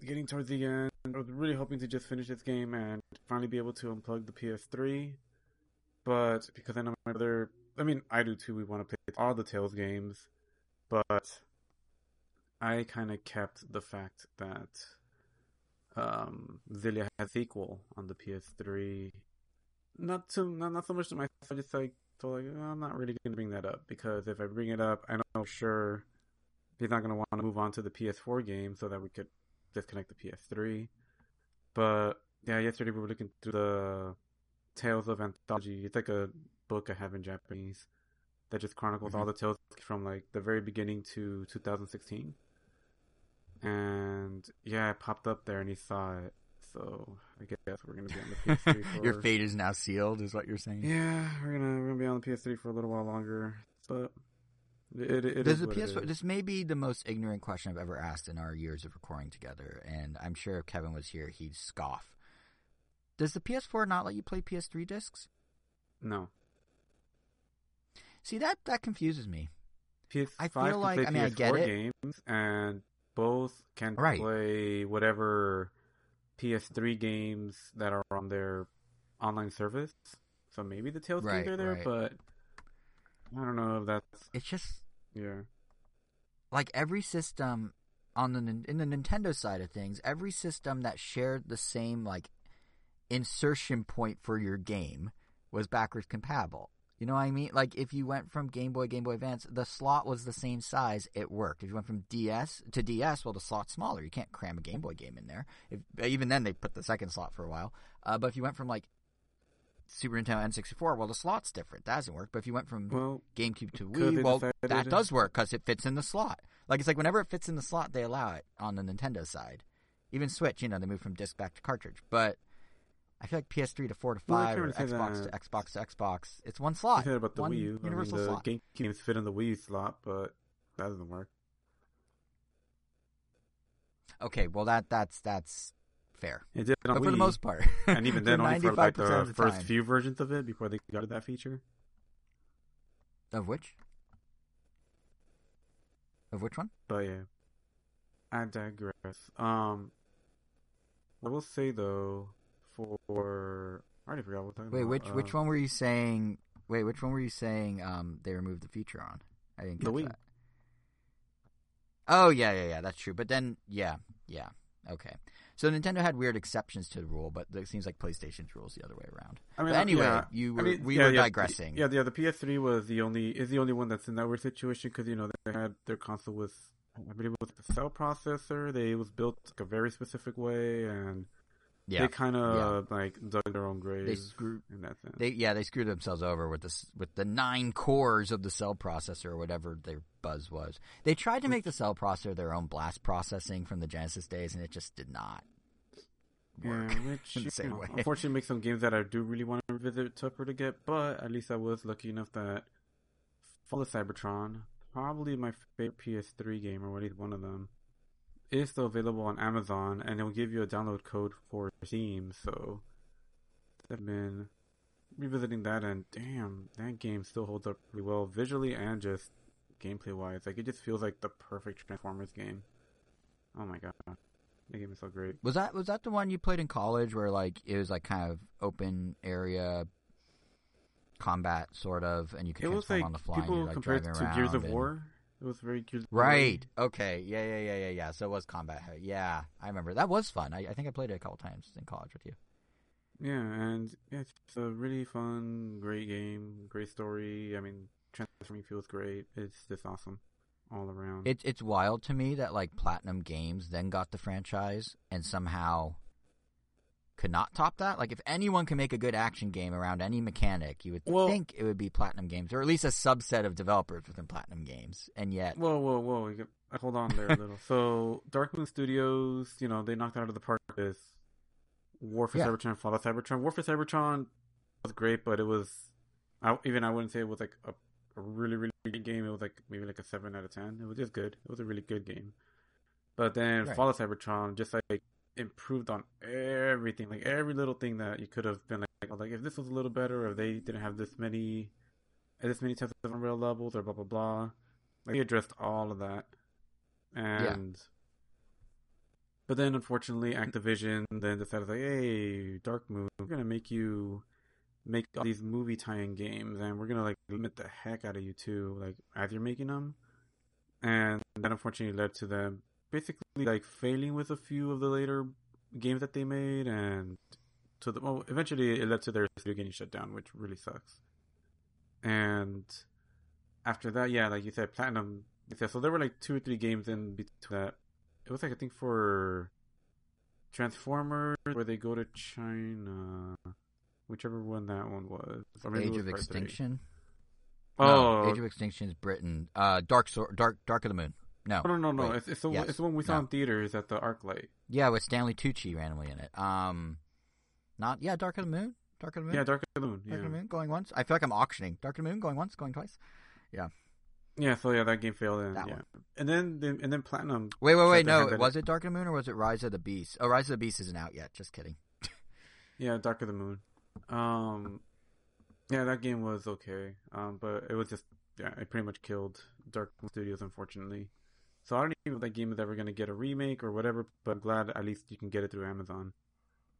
Right. Getting towards the end, I was really hoping to just finish this game and finally be able to unplug the PS3. But because I know my brother, I mean, I do too. We want to play all the Tales games but I kind of kept the fact that um, has sequel on the PS3. Not to not not so much to myself. I just like felt like oh, I'm not really going to bring that up because if I bring it up, I know for sure he's not going to want to move on to the PS4 game so that we could disconnect the PS3. But yeah, yesterday we were looking through the Tales of Anthology. It's like a book I have in Japanese that just chronicles mm-hmm. all the tales from like the very beginning to 2016. And yeah, it popped up there and he saw it. So I guess we're gonna be on the PS3. For... Your fate is now sealed, is what you're saying. Yeah, we're gonna we're gonna be on the PS3 for a little while longer, but it, it, it Does the PS4? This may be the most ignorant question I've ever asked in our years of recording together, and I'm sure if Kevin was here, he'd scoff. Does the PS4 not let you play PS3 discs? No. See that that confuses me. PS5 I feel like I mean PS4 I get it. Games and both can right. play whatever PS3 games that are on their online service. So maybe the Tales right, games are there, right. but I don't know if that's. It's just yeah. Like every system on the in the Nintendo side of things, every system that shared the same like insertion point for your game was backwards compatible. You know what I mean? Like if you went from Game Boy, Game Boy Advance, the slot was the same size, it worked. If you went from DS to DS, well, the slot's smaller. You can't cram a Game Boy game in there. If, even then, they put the second slot for a while. Uh, but if you went from like Super Nintendo N64, well, the slot's different. That doesn't work. But if you went from well, GameCube to Wii, well, that does work because it fits in the slot. Like it's like whenever it fits in the slot, they allow it on the Nintendo side. Even Switch, you know, they move from disc back to cartridge. But I feel like PS3 to 4 to 5 can't or Xbox that. to Xbox to Xbox. It's one I slot. said about the one Wii U. I mean, universal the slot. game games fit in the Wii U slot, but that doesn't work. Okay, well that that's that's fair. It did on But for the most part, and even then, only for like the, the first time. few versions of it before they got that feature. Of which? Of which one? But yeah, I digress. Um, I will say though, for I already forgot what talking Wait, about. which which Uh, one were you saying? Wait, which one were you saying? Um, they removed the feature on. I didn't Wii. that. Oh yeah, yeah, yeah. That's true. But then, yeah, yeah. Okay. So Nintendo had weird exceptions to the rule, but it seems like PlayStation's rules the other way around. I mean, but anyway, yeah. you were, I mean, we yeah, were yeah, digressing. Yeah, yeah. The PS3 was the only is the only one that's in that weird situation because you know they had their console with I believe it was the cell processor. They it was built like a very specific way, and yeah. they kind of like dug their own grave They screwed. in that sense. They yeah they screwed themselves over with this with the nine cores of the cell processor or whatever their buzz was. They tried to make the cell processor their own blast processing from the Genesis days, and it just did not work. Yeah, which in the you same know, way. unfortunately makes some games that I do really want to revisit tougher to get. But at least I was lucky enough that Fall of Cybertron, probably my favorite PS3 game, or at least one of them, is still available on Amazon, and it'll give you a download code for Steam. So I've been revisiting that, and damn, that game still holds up really well visually and just gameplay wise. Like it just feels like the perfect Transformers game. Oh my god, that game is so great. Was that was that the one you played in college where like it was like kind of open area combat sort of, and you could It was like on the fly and people you're like compared to. Gears of and- War. It was very Gears of War. Right. Okay. Yeah. Yeah. Yeah. Yeah. Yeah. So it was combat. Yeah, I remember that was fun. I, I think I played it a couple times in college with you. Yeah, and yeah, it's a really fun, great game, great story. I mean, transforming feels great. It's just awesome all around. It's it's wild to me that like Platinum Games then got the franchise and somehow could not top that. Like if anyone can make a good action game around any mechanic, you would Well- think it would be Platinum Games or at least a subset of developers within Platinum Games. And yet, Whoa, whoa, whoa! Hold on there a little. so, Dark Moon Studios, you know, they knocked out of the park with War for Yeah. Cybertron, Fall of Cybertron. War for Cybertron was great, but it was, I, even I wouldn't say it was like a, a really, really good game. It was like maybe like a seven out of ten. It was just good. It was a really good game. But then Right. Fall of Cybertron just like improved on everything, like every little thing that you could have been like, like if this was a little better, or if they didn't have this many, this many types of unreal levels, or blah blah blah. Like they addressed all of that, and but then unfortunately Activision then decided like, hey, Dark Moon, we're gonna make you make all these movie tie-in games, and we're gonna like limit the heck out of you too, like as you're making them, and that unfortunately led to them basically like failing with a few of the later games that they made, and to the well, eventually it led to their studio getting shut down, which really sucks. And after that, yeah, like you said, Platinum. yeah, So there were like two or three games in between that. It was like I think for Transformers, where they go to China, whichever one that one was. Age was of part three. Extinction. Oh, Age of Extinction is Britain. Uh, Dark Dark Dark of the Moon. No, oh, no, no, no! wait. It's, it's, the, Yes. it's the one we saw No. in theaters at the ArcLight. Yeah, with Stanley Tucci randomly in it. Um, not yeah, Dark of the Moon. Dark of the Moon. Yeah, Dark of the Moon. Dark Yeah, of the Moon going once. I feel like I'm auctioning. Dark of the Moon going once, going twice. yeah. Yeah, so yeah, that game failed. And, That yeah, one. and then and then Platinum. Wait, wait, wait. No, was it- it Dark of the Moon or was it Rise of the Beast? Oh, Rise of the Beast isn't out yet. Just kidding. Yeah, Dark of the Moon. Um, yeah, that game was okay. Um, but it was just yeah, it pretty much killed Dark Studios, unfortunately. So I don't even know if that game is ever going to get a remake or whatever. But I'm glad at least you can get it through Amazon.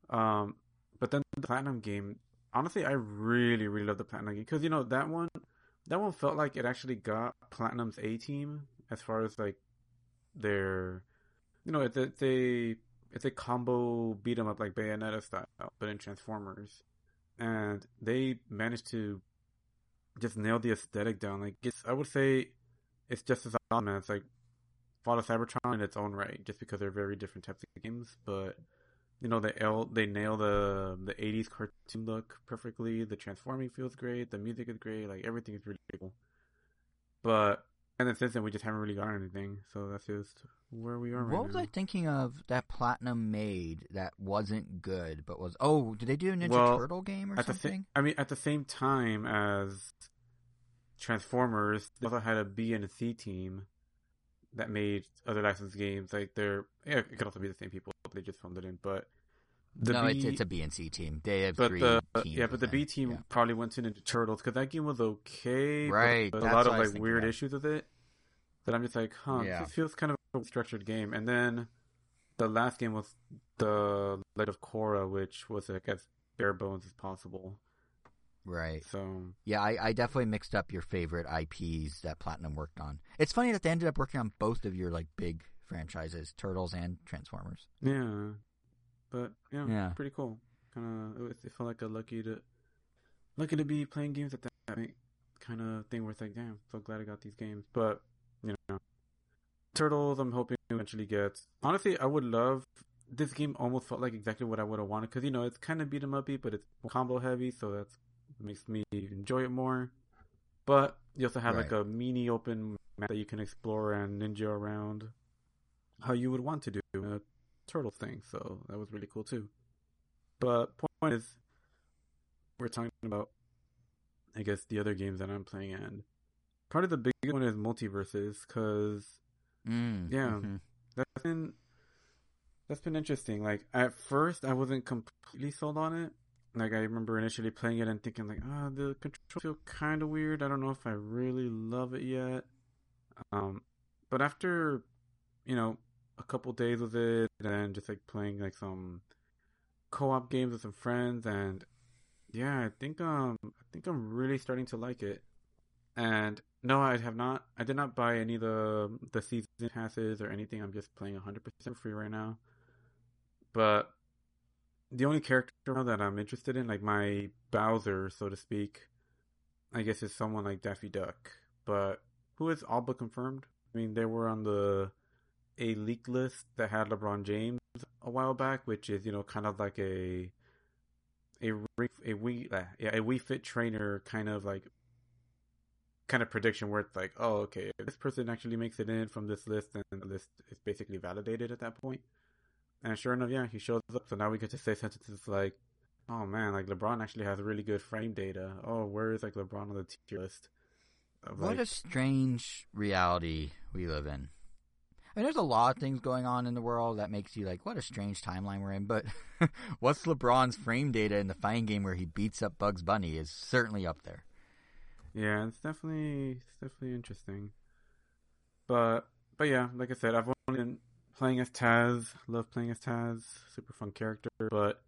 Um, but then the Platinum game. Honestly, I really, really love the Platinum game because you know that one, that one felt like it actually got Platinum's A team as far as like their, you know, it's a, it's a it's a combo beat 'em up like Bayonetta style, but in Transformers, and they managed to just nail the aesthetic down. Like it's, I would say, it's just as awesome as like Fall of Cybertron in its own right, just because they're very different types of games. But you know, they they nail the the '80s cartoon look perfectly. The transforming feels great. The music is great. Like everything is really cool. But and then since then we just haven't really gotten anything. So that's just where we are. Right what was now. I thinking of that Platinum made that wasn't good, but was oh, did they do a Ninja Well, Turtle game or something? same, I mean, at the same time as Transformers, they also had a B and a C team that made other licensed games. Like they're, yeah, it could also be the same people. They just filmed it in, but the no, B, it's, it's a B and C team. They have but three the teams. yeah, but the B team Yeah. probably went into Turtles because that game was okay, Right, But a lot of what I was like weird issues with it. That I'm just like, huh, Yeah. this feels kind of a structured game. And then the last game was the Light of Korra, which was like as bare bones as possible. Right. So Yeah, I, I definitely mixed up your favorite IPs that Platinum worked on. It's funny that they ended up working on both of your like big franchises, Turtles and Transformers. Yeah, but yeah, Yeah. pretty cool. Kind of, it, felt like a lucky to, lucky to be playing games at that kind of thing. Where it's like, damn, so glad I got these games. But you know, Turtles, I'm hoping eventually get. Honestly, I would love. This game almost felt like exactly what I would have wanted because you know it's kind of beat 'em uppy, but it's combo heavy, so that makes me enjoy it more. But you also have like a mini open map that you can explore and ninja around, how you would want to do a turtle thing. So that was really cool too. But point is, we're talking about, I guess, the other games that I'm playing, and part of the big one is MultiVersus, because Mm, Yeah. mhm. that's been that's been interesting. Like at first, I wasn't completely sold on it. Like I remember initially playing it and thinking like, ah, the controls feel kind of weird. I don't know if I really love it yet. Um, but after you know a couple days with it and just like playing like some co-op games with some friends and yeah, I think um I think I'm really starting to like it. And no, I have not. I did not buy any of the the season passes or anything. I'm just playing 100% free right now. But the only character that I'm interested in, like my Bowser, so to speak, I guess is someone like Daffy Duck. But who is all but confirmed? I mean, they were on the a leak list that had LeBron James a while back, which is you know kind of like a a a we uh, yeah a Wii Fit trainer kind of like kind of prediction where it's like oh okay this person actually makes it in from this list and the list is basically validated at that point and sure enough yeah he shows up so now we get to say sentences like oh man like LeBron actually has really good frame data oh where is like LeBron on the tier list of, What like, a strange reality we live in. I mean, there's a lot of things going on in the world that makes you like, what a strange timeline we're in. But what's LeBron's frame data in the fighting game where he beats up Bugs Bunny is certainly up there. Yeah, it's definitely it's definitely interesting. But but yeah, like I said, I've only been playing as Taz. Love playing as Taz. Super fun character, but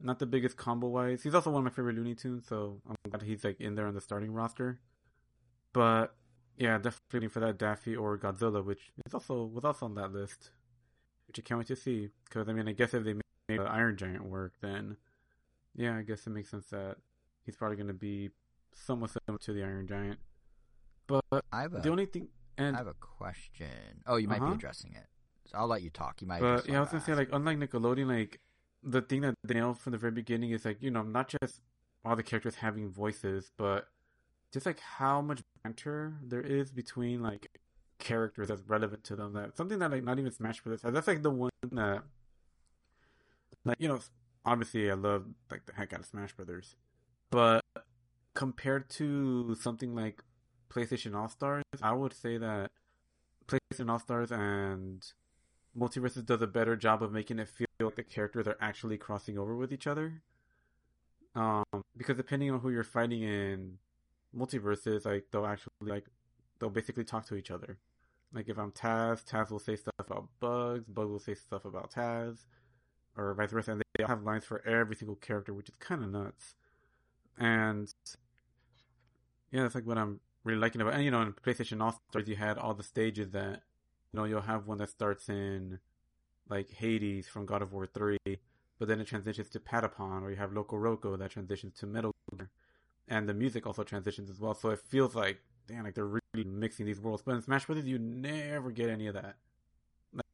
not the biggest combo wise. He's also one of my favorite Looney Tunes, so I'm glad he's like in there on the starting roster. But yeah, definitely for that Daffy or Godzilla, which is also was also on that list, which I can't wait to see. Because I mean, I guess if they made the Iron Giant work, then yeah, I guess it makes sense that he's probably going to be somewhat similar to the Iron Giant. But I have a, the only thing, and I have a question. Oh, you might Uh-huh. be addressing it. I'll let you talk. You might. but yeah, I was gonna say like unlike Nickelodeon, like the thing that they nailed from the very beginning is like you know not just all the characters having voices, but just like how much banter there is between like characters that's relevant to them. That something that like not even Smash Brothers. has. That's like the one that like you know obviously I love like the heck out of Smash Brothers, but compared to something like PlayStation All Stars, I would say that PlayStation All Stars and MultiVersus does a better job of making it feel like the characters are actually crossing over with each other. Um, because depending on who you're fighting in MultiVersus, like they'll actually like they'll basically talk to each other. Like if I'm Taz, Taz will say stuff about Bugs, Bugs will say stuff about Taz, or vice versa. And they all have lines for every single character, which is kind of nuts. And yeah, that's like what I'm really liking about. And you know, in PlayStation All Stars, you had all the stages that you know you'll have one that starts in like Hades from God of War Three, but then it transitions to Patapon, or you have Loco Roco that transitions to Metal Gear, and the music also transitions as well. So it feels like damn, like they're really mixing these worlds. But in Smash Brothers, you never get any of that.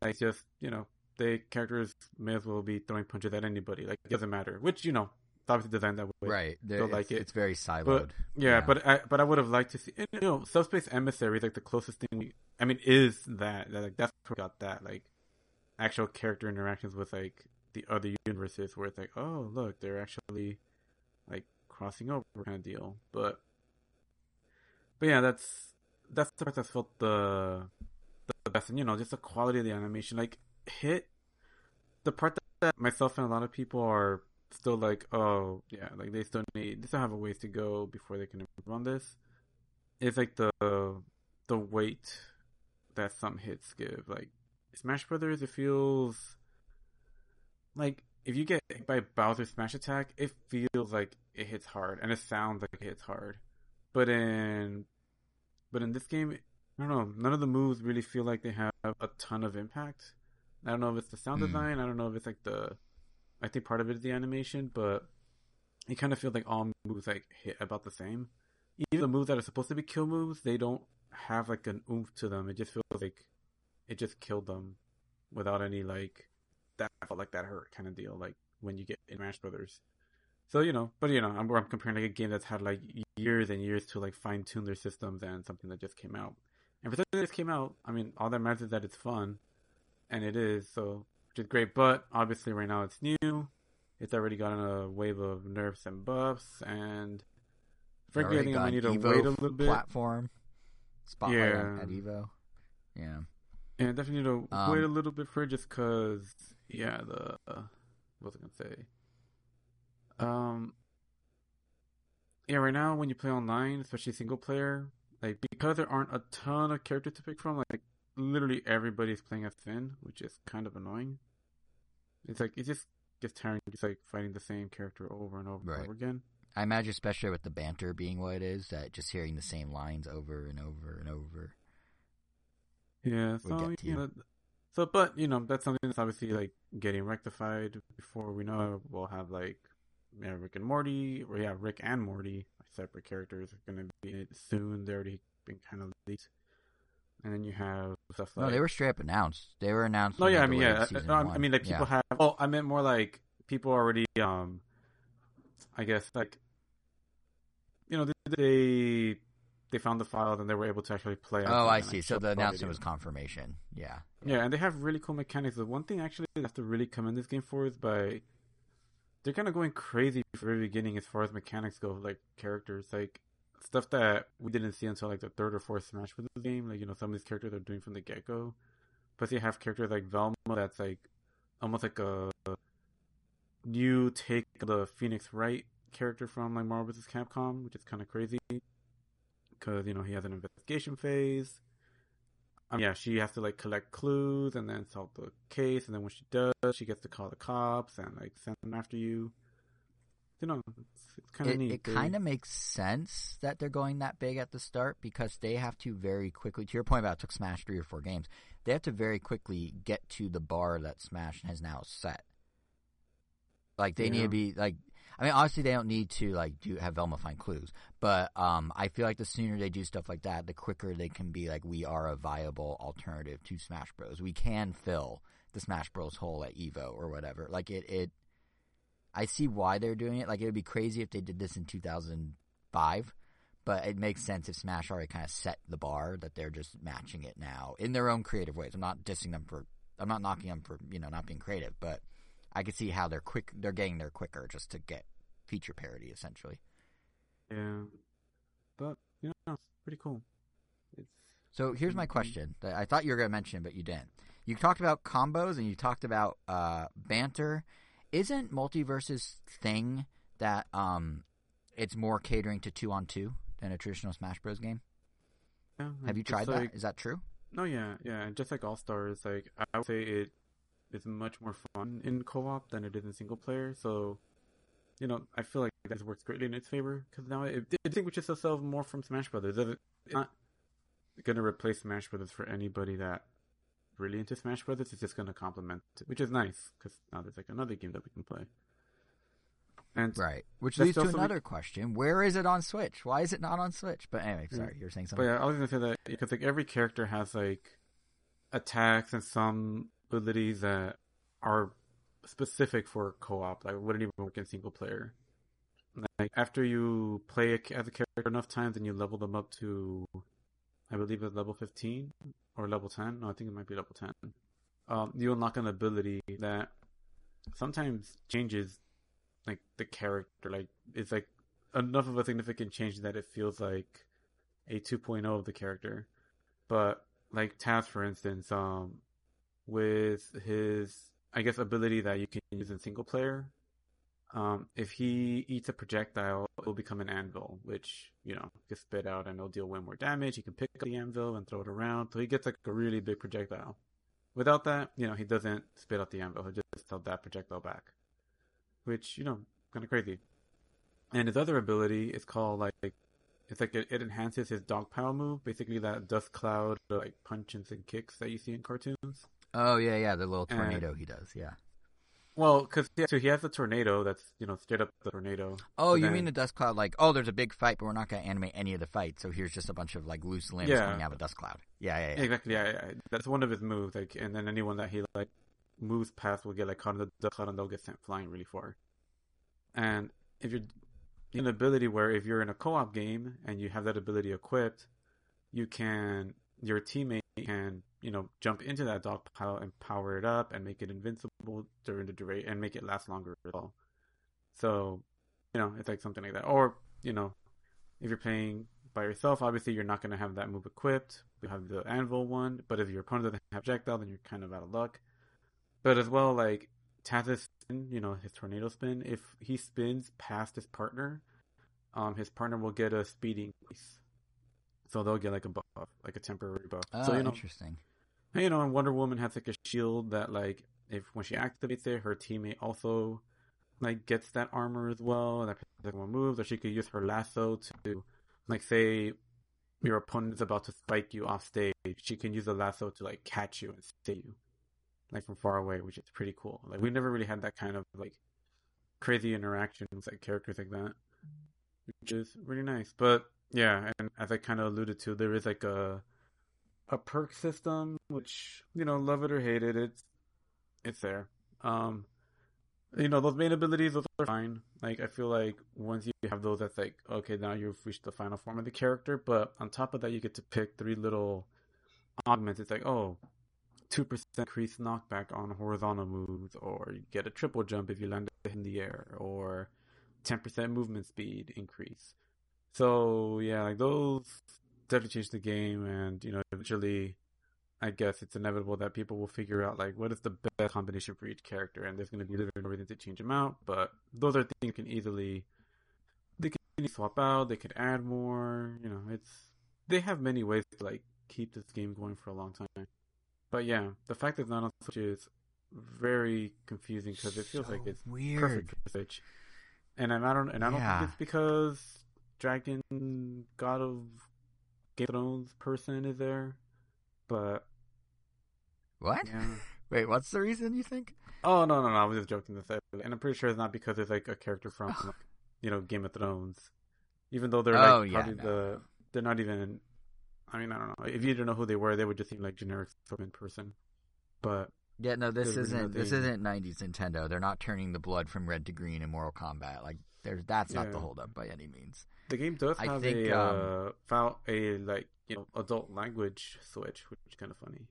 Like it's just you know, the characters may as well be throwing punches at anybody. Like it doesn't matter. Which you know, obviously designed that way. Right. There, So, it's, like, it- it's very siloed. But yeah, Yeah. but I but I would have liked to see and, you know subspace emissary is like the closest thing. We, I mean, is that like that's where got that like actual character interactions with like the other universes where it's like oh look they're actually like crossing over kind of deal. But but yeah, that's that's the part that felt the the best, and you know just the quality of the animation like hit the part that, that myself and a lot of people are still like, oh yeah, like they still need they still have a ways to go before they can improve on this. It's like the the weight that some hits give. Like Smash Brothers, it feels like if you get hit by Bowser Smash Attack, it feels like it hits hard and it sounds like it hits hard. But in but in this game, I don't know. None of the moves really feel like they have a ton of impact. I don't know if it's the sound Hmm. design. I don't know if it's like the. I think part of it is the animation, but it kind of feels like all moves like hit about the same. Even the moves that are supposed to be kill moves, they don't have like an oomph to them. It just feels like it just killed them without any like that felt like that hurt kind of deal. Like when you get in Smash Brothers. So you know, but you know, I'm, I'm comparing like a game that's had like years and years to like fine tune their systems and something that just came out. And for something that just came out, I mean, all that matters is that it's fun, and it is so, which is great. But obviously, right now it's new. It's already gotten a wave of nerfs and buffs, and frankly, I think I need to wait a little bit. Platform. Spotlight on, at Evo. Yeah. And I definitely need to Um, wait a little bit for it just because, yeah, the uh, what was I gonna say? Um, yeah, right now when you play online, especially single player, like because there aren't a ton of characters to pick from, like literally everybody's playing as Finn, which is kind of annoying. It's like it just gets tiring, just like fighting the same character over and over and over again. I imagine, especially with the banter being what it is, that just hearing the same lines over and over and over. Yeah, so you know, so but you know that's something that's obviously like getting rectified before we know it. We'll have like yeah, Rick and Morty, or yeah, Rick and Morty, separate characters, are going to be in it soon. They're already been kind of leaked, and then you have stuff like No, they were straight up announced. They were announced. no, yeah, I mean, yeah, I, season I, I mean, like people Yeah. have. Oh, I meant more like people already. Um, I guess like you know they they, found the file and they were able to actually play. Oh, I see. So the announcement was confirmation. Yeah. Yeah, and they have really cool mechanics. The one thing actually I have to really commend this game for is by they're kind of going crazy from the very beginning as far as mechanics go, like characters, like stuff that we didn't see until like the third or fourth Smash the game. Like you know, some of these characters are doing from the get go. Plus, you have characters like Velma that's like almost like a new take of the Phoenix Wright character from like Marvel vs. Capcom, which is kind of crazy because you know he has an investigation phase. Um, yeah, she has to like collect clues and then solve the case, and then when she does, she gets to call the cops and like send them after you. You know, it's, it's kind of It, neat. it kind of makes sense that they're going that big at the start because they have to very quickly. To your point about it took Smash three or four games, they have to very quickly get to the bar that Smash has now set. Like they need to be like. I mean, obviously they don't need to like do have Velma find clues, but um, I feel like the sooner they do stuff like that, the quicker they can be like, we are a viable alternative to Smash Bros. We can fill the Smash Bros. hole at Evo or whatever. Like it, it. I see why they're doing it. Like it would be crazy if they did this in 2005, but it makes sense if Smash already kind of set the bar that they're just matching it now in their own creative ways. I'm not dissing them for. I'm not knocking them for you know not being creative, but I can see how they're quick. They're getting there quicker just to get feature parity essentially. yeah, but you know, it's pretty cool. It's So here's my question that I thought you were going to mention, but you didn't. You talked about combos and you talked about uh, banter. Isn't MultiVersus thing that um, it's more catering to two on two than a traditional Smash Bros. game? yeah, Have you tried like- that? Is that true? No, yeah, yeah. and Just like All Stars, like I would say it is much more fun in co-op than it is in single player. So, you know, I feel like that works greatly in its favor because now it, it distinguishes itself more from Smash Brothers. It- It's not going to replace Smash Brothers for anybody that really into Smash Brothers. It's just going to complement it, which is nice because now there's like another game that we can play. And Right. Which leads to another question: Where is it on Switch? Why is it not on Switch? But anyway, Yeah. sorry, you're saying something. But yeah, I was gonna say that because like every character has like attacks and some that are specific for co-op. Like wouldn't even work in single player. like after you play as a character enough times and you level them up to, I believe it's level fifteen or level ten. No, I think it might be level ten. Um, you unlock an ability that sometimes changes like the character. Like it's like enough of a significant change that it feels like a 2.0 of the character. But like Taz, for instance, um, with his I guess ability that you can use in single player, um, if he eats a projectile, it will become an anvil, which you know gets spit out and it'll deal way more damage. He can pick up the anvil and throw it around, so he gets like a really big projectile. Without that, you know, he doesn't spit out the anvil. He just held that projectile back, which you know, kind of crazy. And his other ability is called like it's like it, it enhances his dog power move, basically that dust cloud like punches and kicks that you see in cartoons. Oh yeah, yeah, the little tornado and, he does, yeah. Well, because yeah, so he has a tornado that's you know straight up the tornado. Oh, you then... mean the dust cloud? Like, oh, there's a big fight, but we're not going to animate any of the fight. So here's just a bunch of like loose limbs yeah. coming out of a dust cloud. Yeah, yeah, yeah. Exactly. Yeah, yeah, that's one of his moves. Like, and then anyone that he like moves past will get like caught in the dust cloud and they'll get sent flying really far. And if you're an ability where if you're in a co-op game and you have that ability equipped, you can your teammate can you know jump into that dog pile and power it up and make it invincible during the duration and make it last longer as well. So you know it's like something like that. Or you know if you're playing by yourself, obviously you're not going to have that move equipped. You have the anvil one, but if your opponent doesn't have projectile, then you're kind of out of luck. But as well, like Taz's spin, you know, his tornado spin, if he spins past his partner, um, his partner will get a speed increase. So they'll get like a buff, like a temporary buff. Oh, so, you know, interesting. You know, and Wonder Woman has like a shield that like if when she activates it, her teammate also like gets that armor as well, and that one moves, or she could use her lasso to like say your opponent is about to spike you off stage, she can use the lasso to like catch you and save you like from far away, which is pretty cool. Like we never really had that kind of like crazy interactions like characters like that, which is really nice. But yeah, and as I kind of alluded to, there is like a a perk system, which you know, love it or hate it, it's it's there. Um, you know, those main abilities, those are fine. Like I feel like once you have those, that's like okay, now you've reached the final form of the character. But on top of that, you get to pick three little augments. It's like oh, 2% increased knockback on horizontal moves, or you get a triple jump if you land in the air, or 10% movement speed increase. So, yeah, like those definitely change the game, and, you know, eventually, I guess it's inevitable that people will figure out, like, what is the best combination for each character, and there's going to be different reasons to change them out, but those are things you can easily, they can swap out, they could add more, you know, it's, they have many ways to, like, keep this game going for a long time. But yeah, the fact that it's not on Switch is very confusing because it feels so like it's weird. perfect for Switch. And I don't, and I don't yeah. think it's because Dragon God of Game of Thrones person is there, but what? Yeah. Wait, what's the reason you think? Oh no, no, no! I was just joking say, and I'm pretty sure it's not because it's like a character from, oh. like, you know, Game of Thrones. Even though they're oh, like oh, yeah, probably no. the, they're not even I mean, I don't know. If you didn't know who they were, they would just seem like generic in person. But yeah, no, this isn't this isn't '90s Nintendo. They're not turning the blood from red to green in Mortal Kombat. Like, there's that's yeah. not the holdup by any means. The game does have think, a um, uh, file, a like you know adult language switch, which is kind of funny.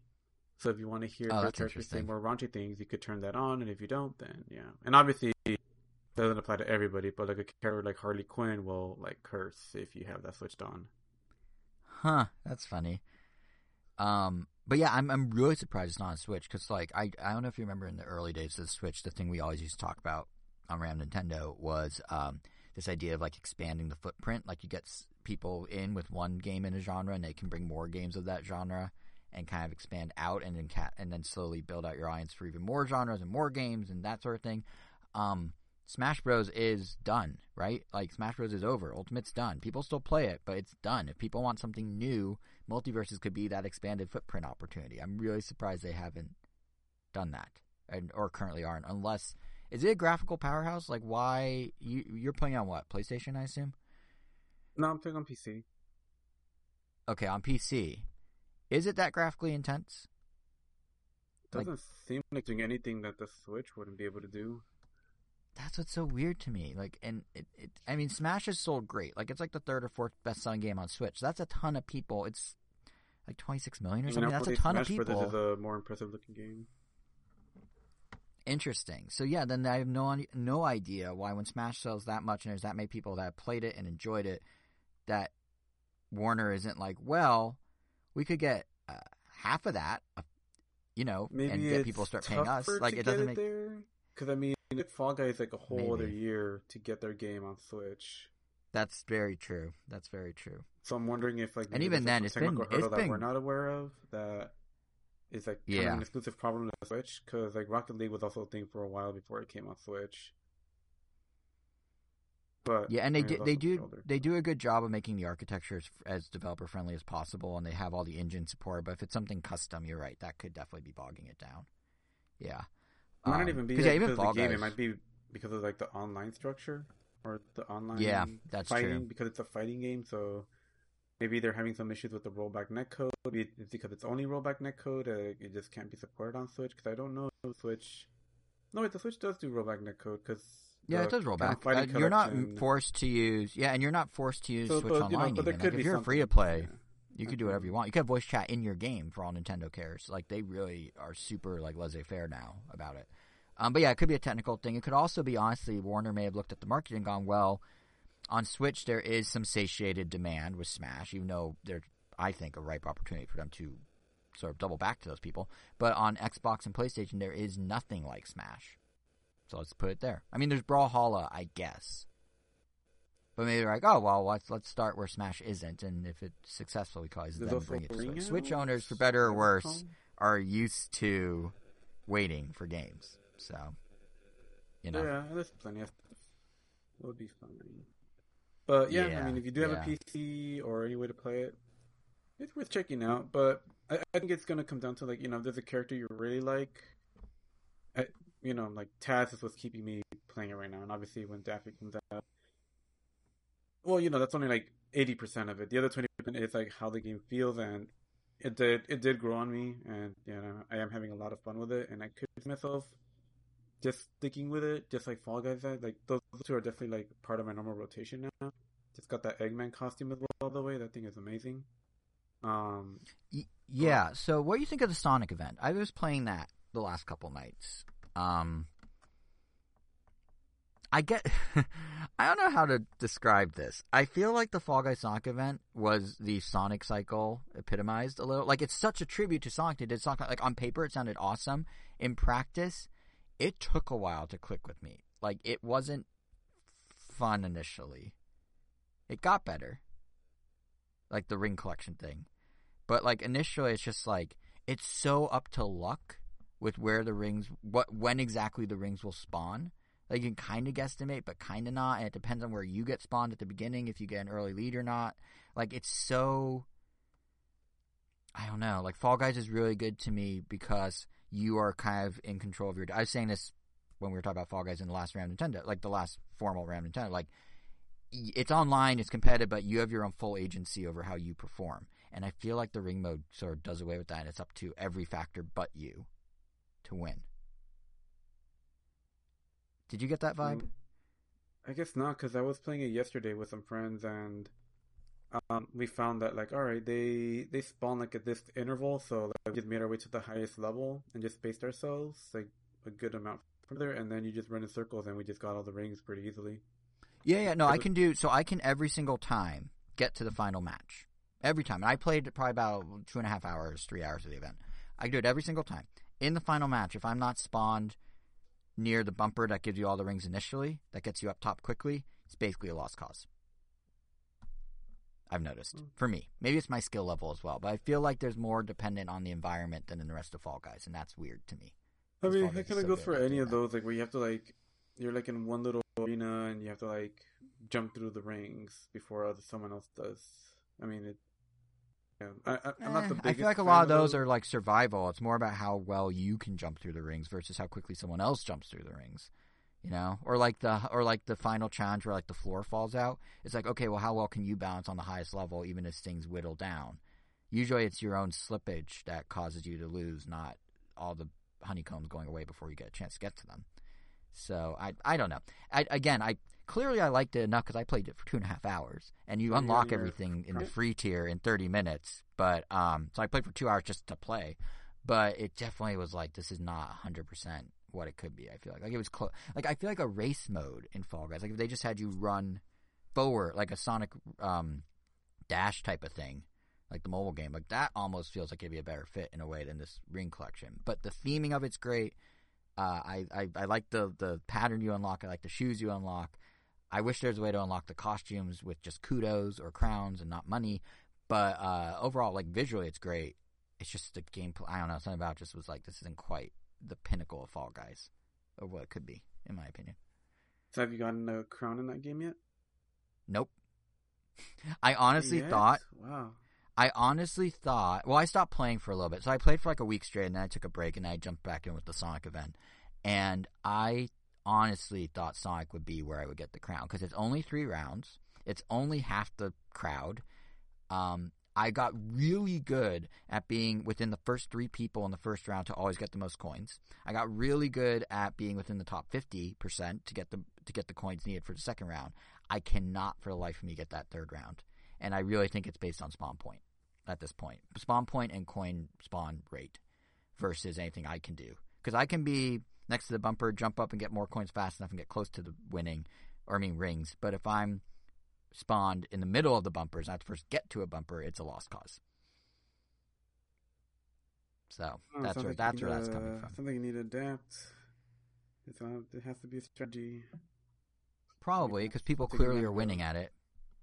So if you want to hear oh, characters say more raunchy things, you could turn that on, and if you don't, then yeah. And obviously, it doesn't apply to everybody, but like a character like Harley Quinn will like curse if you have that switched on. Huh, that's funny. Um, but yeah, I'm I'm really surprised it's not on Switch because like I I don't know if you remember in the early days of the Switch, the thing we always used to talk about on Ram Nintendo was um this idea of like expanding the footprint. Like you get people in with one game in a genre, and they can bring more games of that genre and kind of expand out, and then cat and then slowly build out your audience for even more genres and more games and that sort of thing. Um, Smash Bros is done, right? Like Smash Bros is over. Ultimate's done. People still play it, but it's done. If people want something new, MultiVersus could be that expanded footprint opportunity. I'm really surprised they haven't done that, and or currently aren't. Unless is it a graphical powerhouse? Like why you you're playing on what PlayStation? I assume. No, I'm playing on PC. Okay, on PC. Is it that graphically intense? Doesn't like, seem like doing anything that the Switch wouldn't be able to do. that's what's so weird to me. Like, and it, it, I mean, Smash has sold great. Like, it's like the third or fourth best selling game on Switch. So that's a ton of people. It's like 26 million or something. That's a ton Smash of people. Brothers is a more impressive looking game. Interesting. So yeah, then I have no no idea why when Smash sells that much and there's that many people that played it and enjoyed it, that Warner isn't like, well, we could get uh, half of that, uh, you know, Maybe and get people to start paying us. Like it doesn't make. Because I mean, Fall Guys like a whole Maybe. other year to get their game on Switch. That's very true. That's very true. So I'm wondering if like And even then, like, it's a been- it's been- we're not aware of that is like kind Yeah. of an exclusive problem to Switch because like Rocket League was also a thing for a while before it came on Switch. But Yeah, and they I mean, do they do shoulder. they do a good job of making the architecture as, as developer friendly as possible, and they have all the engine support. But if it's something custom, you're right, that could definitely be bogging it down. Yeah, It might Um, not even be like, yeah, even because of the game. Guys- It might be because of like the online structure or the online Yeah, that's fighting true. because it's a fighting game. So maybe they're having some issues with the rollback netcode. Maybe it's because it's only rollback netcode. Uh, it just can't be supported on Switch. Because I don't know if Switch. No, wait, the Switch does do rollback netcode because yeah, it does roll back. Uh, you're not forced to use yeah, and you're not forced to use So, Switch but, you know, Online. but there even. Like, if you're something. free to play, Yeah. you could do whatever you want. You could have voice chat in your game for all Nintendo cares. Like they really are super like laissez faire now about it. Um, but yeah, it could be a technical thing. It could also be honestly Warner may have looked at the market and gone, well, on Switch there is some satiated demand with Smash, even though there's I think a ripe opportunity for them to sort of double back to those people. But on Xbox and PlayStation there is nothing like Smash. So let's put it there. I mean, there's Brawlhalla, I guess. But maybe they're like, oh well, let's let's start where Smash isn't, and if it successfully causes them always There's then also bring it to Switch. Switch owners, for better or worse, are used to waiting for games. So, you know, Yeah, there's plenty of stuff. Would be fine. But yeah, Yeah, I mean, if you do have yeah. a PC or any way to play it, it's worth checking out. But I, I think it's gonna come down to like you know, if there's a character you really like. I, you know, like Taz is what's keeping me playing it right now, and obviously when Daffy comes out, well, you know, that's only like eighty percent of it. The other twenty percent is like how the game feels, and it did it did grow on me, and you know, I am having a lot of fun with it, and I could myself just sticking with it, just like Fall Guys said. Like those two are definitely like part of my normal rotation now. Just got that Eggman costume as well. By the way, that thing is amazing. Um, yeah. So, what do you think of the Sonic event? I was playing that the last couple nights. Um, I get. I don't know how to describe this. I feel like the Fall Guys Sonic event was the Sonic cycle epitomized a little. Like it's such a tribute to Sonic. They did Sonic like on paper, it sounded awesome. In practice, it took a while to click with me. Like it wasn't fun initially. It got better. Like the ring collection thing. But like initially it's just like it's so up to luck with where the rings what when exactly the rings will spawn. Like you can kind of guesstimate, but kind of not, and it depends on where you get spawned at the beginning if you get an early lead or not. Like it's so I don't know. Like Fall Guys is really good to me because you are kind of in control of your. I was saying this when we were talking about Fall Guys in the last round Nintendo, like the last formal round Nintendo. Like it's online, it's competitive, but you have your own full agency over how you perform. And I feel like the ring mode sort of does away with that. And it's up to every factor but you to win. Did you get that vibe? Mm, I guess not, because I was playing it yesterday with some friends, and um, we found that like, all right, they they spawn like at this interval, so like, we just made our way to the highest level and just spaced ourselves like a good amount further, and then you just run in circles, and we just got all the rings pretty easily. Yeah, yeah. No, I can do so. I can every single time get to the final match. Every time. And I played probably about two and a half hours, three hours of the event. I can do it every single time. In the final match, if I'm not spawned near the bumper that gives you all the rings initially, that gets you up top quickly, it's basically a lost cause. I've noticed. Hmm. For me. Maybe it's my skill level as well, but I feel like there's more dependent on the environment than in the rest of Fall Guys, and that's weird to me. I mean, long as it it's kind of goes for any of that. those, like where you have to like, you're like in one little arena and you have to like jump through the rings before other, someone else does. I mean, it. Yeah, I, I'm not the Eh, biggest. I feel like a lot of those are like survival. It's more about how well you can jump through the rings versus how quickly someone else jumps through the rings. You know, or like the or like the final challenge where like the floor falls out. It's like okay, well, how well can you balance on the highest level even as things whittle down? Usually, it's your own slippage that causes you to lose, not all the honeycombs going away before you get a chance to get to them. So I I don't know. I, again, I clearly I liked it enough because I played it for two and a half hours, and you unlock you're- everything in the free tier in thirty minutes. But um, so I played for two hours just to play, but it definitely was like this is not hundred percent what it could be. I feel like like it was close. Like I feel like a race mode in Fall Guys. Like if they just had you run forward like a Sonic um dash type of thing. Like the mobile game, like that almost feels like it'd be a better fit in a way than this ring collection. But the theming of it's great. Uh, I, I I like the the pattern you unlock. I like the shoes you unlock. I wish there's a way to unlock the costumes with just kudos or crowns and not money. But uh, overall, like visually, it's great. It's just the gameplay. I don't know. Something about just was like this isn't quite the pinnacle of Fall Guys, or what it could be, in my opinion. So have you gotten a crown in that game yet? Nope. I honestly Yet? thought Wow. I honestly thought. Well, I stopped playing for a little bit, so I played for like a week straight, and then I took a break, and then I jumped back in with the Sonic event. And I honestly thought Sonic would be where I would get the crown because it's only three rounds. It's only half the crowd. Um, I got really good at being within the first three people in the first round to always get the most coins. I got really good at being within the top fifty percent to get the to get the coins needed for the second round. I cannot for the life of me get that third round, and I really think it's based on spawn point at this point. Spawn point and coin spawn rate versus anything I can do because I can be next to the bumper, jump up and get more coins fast enough and get close to the winning, or I mean rings. But if I'm spawned in the middle of the bumpers, have to first get to a bumper, it's a lost cause. So Oh, that's where that's where that's coming from. Something you need to adapt. It's, uh, it has to be a strategy. Probably because people clearly are winning at it.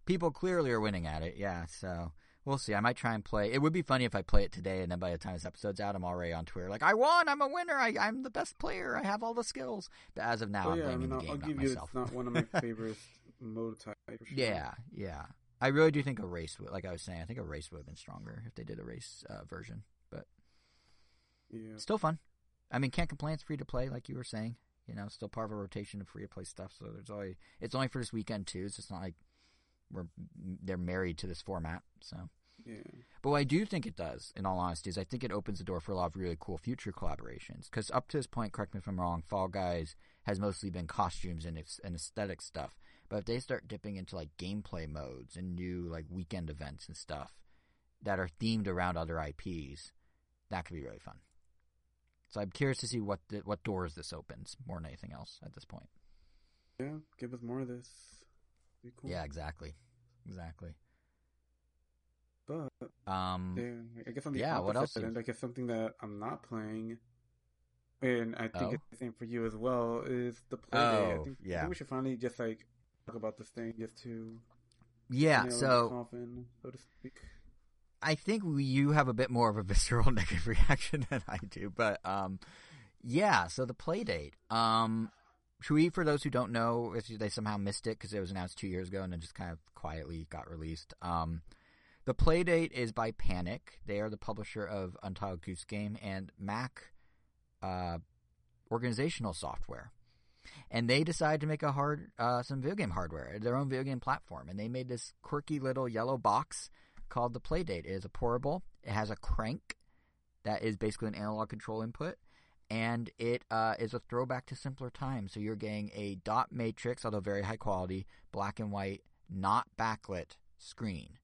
People clearly are winning at it. Yeah, so we'll see. I might try and play. It would be funny if I play it today, and then by the time this episode's out, I'm already on Twitter like, "I won! I'm a winner! I, I'm the best player! I have all the skills." But as of now, oh I'm yeah, I mean, the game, I'll give not you. myself. It's not one of my favorite For sure. Yeah, yeah. I really do think a race would, like I was saying, I think a race would have been stronger if they did a race uh, version. But Yeah. still fun. I mean, can't complain. It's free to play, like you were saying. You know, still part of a rotation of free to play stuff. So there's only it's only for this weekend too. So it's not like we're they're married to this format. So, Yeah. but what I do think it does, in all honesty, is I think it opens the door for a lot of really cool future collaborations. Because up to this point, correct me if I'm wrong, Fall Guys has mostly been costumes and, and aesthetic stuff. But if they start dipping into like gameplay modes and new like weekend events and stuff that are themed around other IPs, that could be really fun. So I'm curious to see what the, what doors this opens more than anything else at this point. Yeah. Give us more of this. Be cool. Yeah, exactly, exactly. But Um, yeah, I guess on the yeah, what else end, is- I guess something that I'm not playing, and I think Oh. it's the same for you as well, is the play. I Oh, think, I yeah. think we should finally just like talk about this thing just to yeah. So coffin, so to speak. I think we, you have a bit more of a visceral negative reaction than I do, but um, yeah. So the Playdate. Um, should we, for those who don't know, if they somehow missed it because it was announced two years ago and then just kind of quietly got released. Um, the Playdate is by Panic. They are the publisher of Untitled Goose Game and Mac uh, organizational software. And they decided to make a hard uh, some video game hardware, their own video game platform, and they made this quirky little yellow box called the Playdate. It is a portable. It has a crank that is basically an analog control input, and it uh, is a throwback to simpler times. So you're getting a dot matrix, although very high quality, black and white, not backlit screen,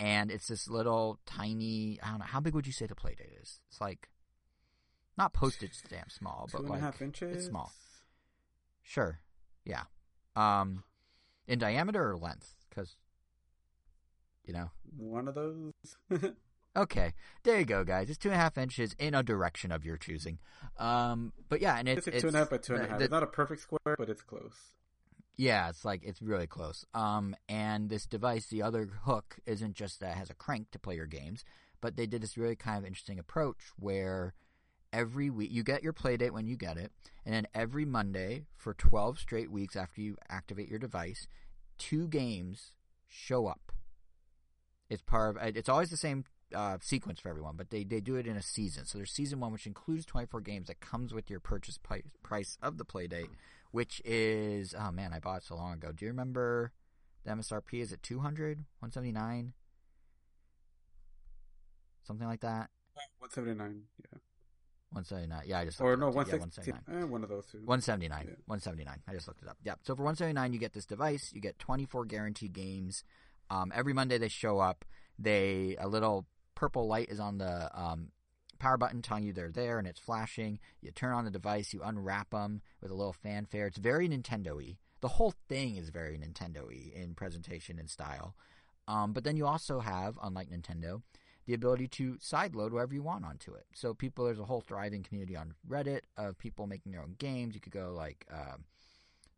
and it's this little tiny. I don't know how big would you say the Playdate is? It's like not postage stamp small, Two but and a like half inches. it's small. Sure, yeah. Um, in diameter or length? Because you know. One of those. Okay, there you go, guys. It's two and a half inches in a direction of your choosing. Um, but yeah, and it's, it's, it's two and a half by two and a half. the- it's not a perfect square, but it's close. yeah, it's like it's really close. Um, and this device, the other hook, isn't just that it has a crank to play your games, but they did this really kind of interesting approach where every week you get your Playdate when you get it, and then every Monday for twelve straight weeks after you activate your device, two games show up. It's part of. It's always the same uh, sequence for everyone, but they, they do it in a season. So there's season one, which includes 24 games that comes with your purchase price of the Playdate, which is oh man, I bought it so long ago. Do you remember the MSRP? Is it 200, 179, something like that? One seventy nine. Yeah. One seventy nine. Yeah, I just or no, one sixty. 179. Eh, one of those two. 179 Yeah. 179 i just looked it up. Yeah so for 179 you get this device. You get 24 guaranteed games. Um, every monday they show up. They a little purple light is on the um, power button telling you they're there and it's flashing. You turn on the device you unwrap them with a little fanfare. It's very nintendo-y. The whole thing is very nintendo-y in presentation and style. Um, but then you also have unlike nintendo the ability to sideload wherever you want onto it. So people, there's a whole thriving community on Reddit of people making their own games. You could go like um,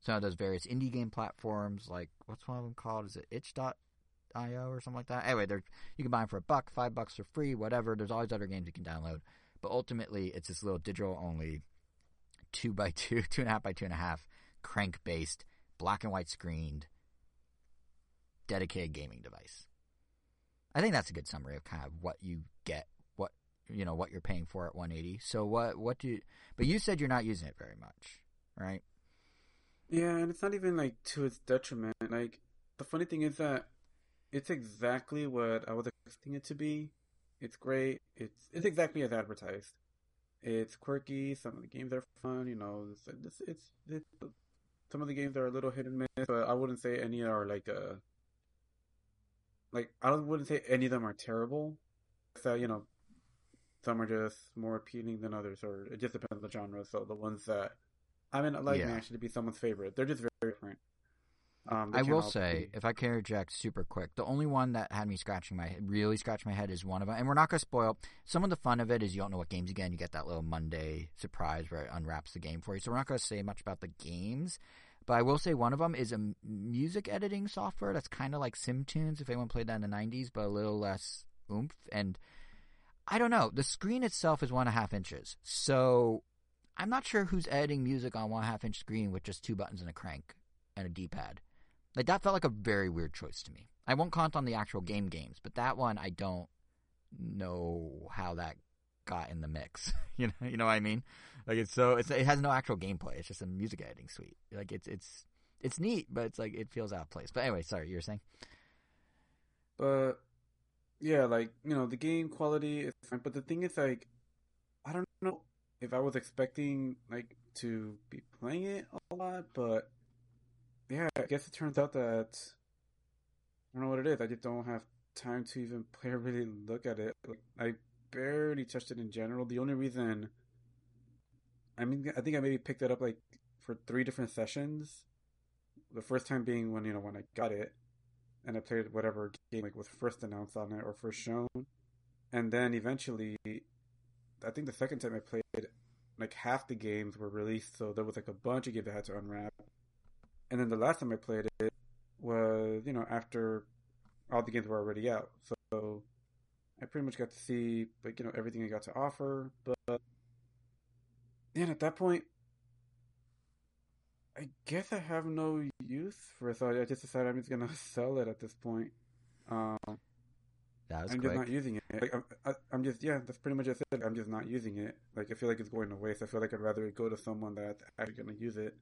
some of those various indie game platforms, like what's one of them called? Is it itch.io or something like that? Anyway, there you can buy them for a buck, five bucks for free, whatever. There's always other games you can download, but ultimately it's this little digital only two by two, two and a half by two and a half crank based, black and white screened, dedicated gaming device. I think that's a good summary of kind of what you get, what you know, what you're paying for at 180. So what what do you? But you said you're not using it very much, right? Yeah, and it's not even like to its detriment. Like the funny thing is that it's exactly what I was expecting it to be. It's great. It's it's exactly as advertised. It's quirky. Some of the games are fun. You know, it's it's, it's, it's some of the games are a little hit and miss, but I wouldn't say any are like a like I wouldn't say any of them are terrible. So you know, some are just more appealing than others, or it just depends on the genre. So the ones that I mean, like Yeah. actually be someone's favorite. They're just very different. Um, I will say, be- if I can interject super quick, the only one that had me scratching my head, really scratching my head, is one of them. And we're not going to spoil. Some of the fun of it is you don't know what games again. you get that little Monday surprise where it unwraps the game for you. So we're not going to say much about the games. But I will say one of them is a music editing software that's kind of like SimTunes, if anyone played that in the 90s, but a little less oomph. And I don't know. The screen itself is one and a half inches. So I'm not sure who's editing music on one half inch screen with just two buttons and a crank and a D pad. Like that felt like a very weird choice to me. I won't count on the actual game games, but that one I don't know how that got in the mix. you know, you know what I mean? Like it's so it's, it has no actual gameplay. It's just a music editing suite. Like it's it's it's neat, but it's like it feels out of place. But anyway, sorry, you were saying. But yeah, like you know, the game quality is fine. But the thing is, like, I don't know if I was expecting like to be playing it a lot, but yeah, I guess it turns out that I don't know what it is. I just don't have time to even play or really look at it. Like, I barely touched it in general. The only reason, I mean, I think I maybe picked it up like for three different sessions. The first time being when you know when I got it, and I played whatever game like was first announced on it or first shown, and then eventually, I think the second time I played, like half the games were released, so there was like a bunch of games I had to unwrap, and then the last time I played it was you know after all the games were already out, so I pretty much got to see like you know everything I got to offer, but yeah, at that point. I guess I have no use for it, so I just decided I'm just gonna sell it at this point. Um, That was I'm quick. just not using it. Like, I'm, I, I'm just yeah, that's pretty much it. I'm just not using it. Like I feel like it's going to waste. I feel like I'd rather it go to someone that's actually gonna use it.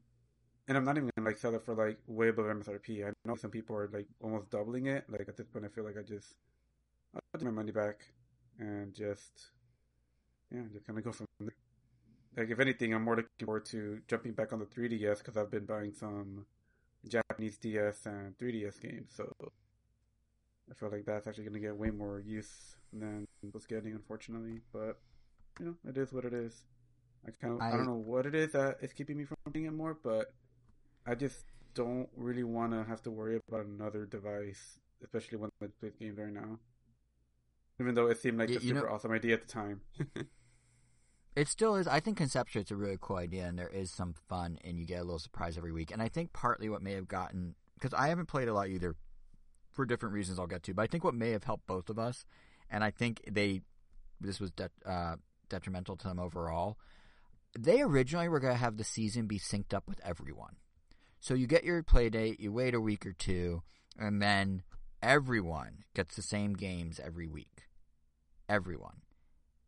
And I'm not even gonna like sell it for like way above MSRP. I know some people are like almost doubling it. Like at this point, I feel like I just I'll get my money back and just yeah, just kind of go from there. Like if anything, I'm more looking forward to jumping back on the 3DS because I've been buying some Japanese DS and 3DS games. So I feel like that's actually going to get way more use than was getting, unfortunately. But you know, it is what it is. I kind of I, I- don't know what it is that is keeping me from playing it more, but I just don't really want to have to worry about another device, especially when I play games right now. Even though it seemed like Y- a you know- super awesome idea at the time. It still is. I think conceptually it's a really cool idea, and there is some fun, and you get a little surprise every week. And I think partly what may have gotten because I haven't played a lot either, for different reasons I'll get to. But I think what may have helped both of us, and I think they this was det, uh, detrimental to them overall. They originally were going to have the season be synced up with everyone, so you get your Playdate, you wait a week or two, and then everyone gets the same games every week. Everyone.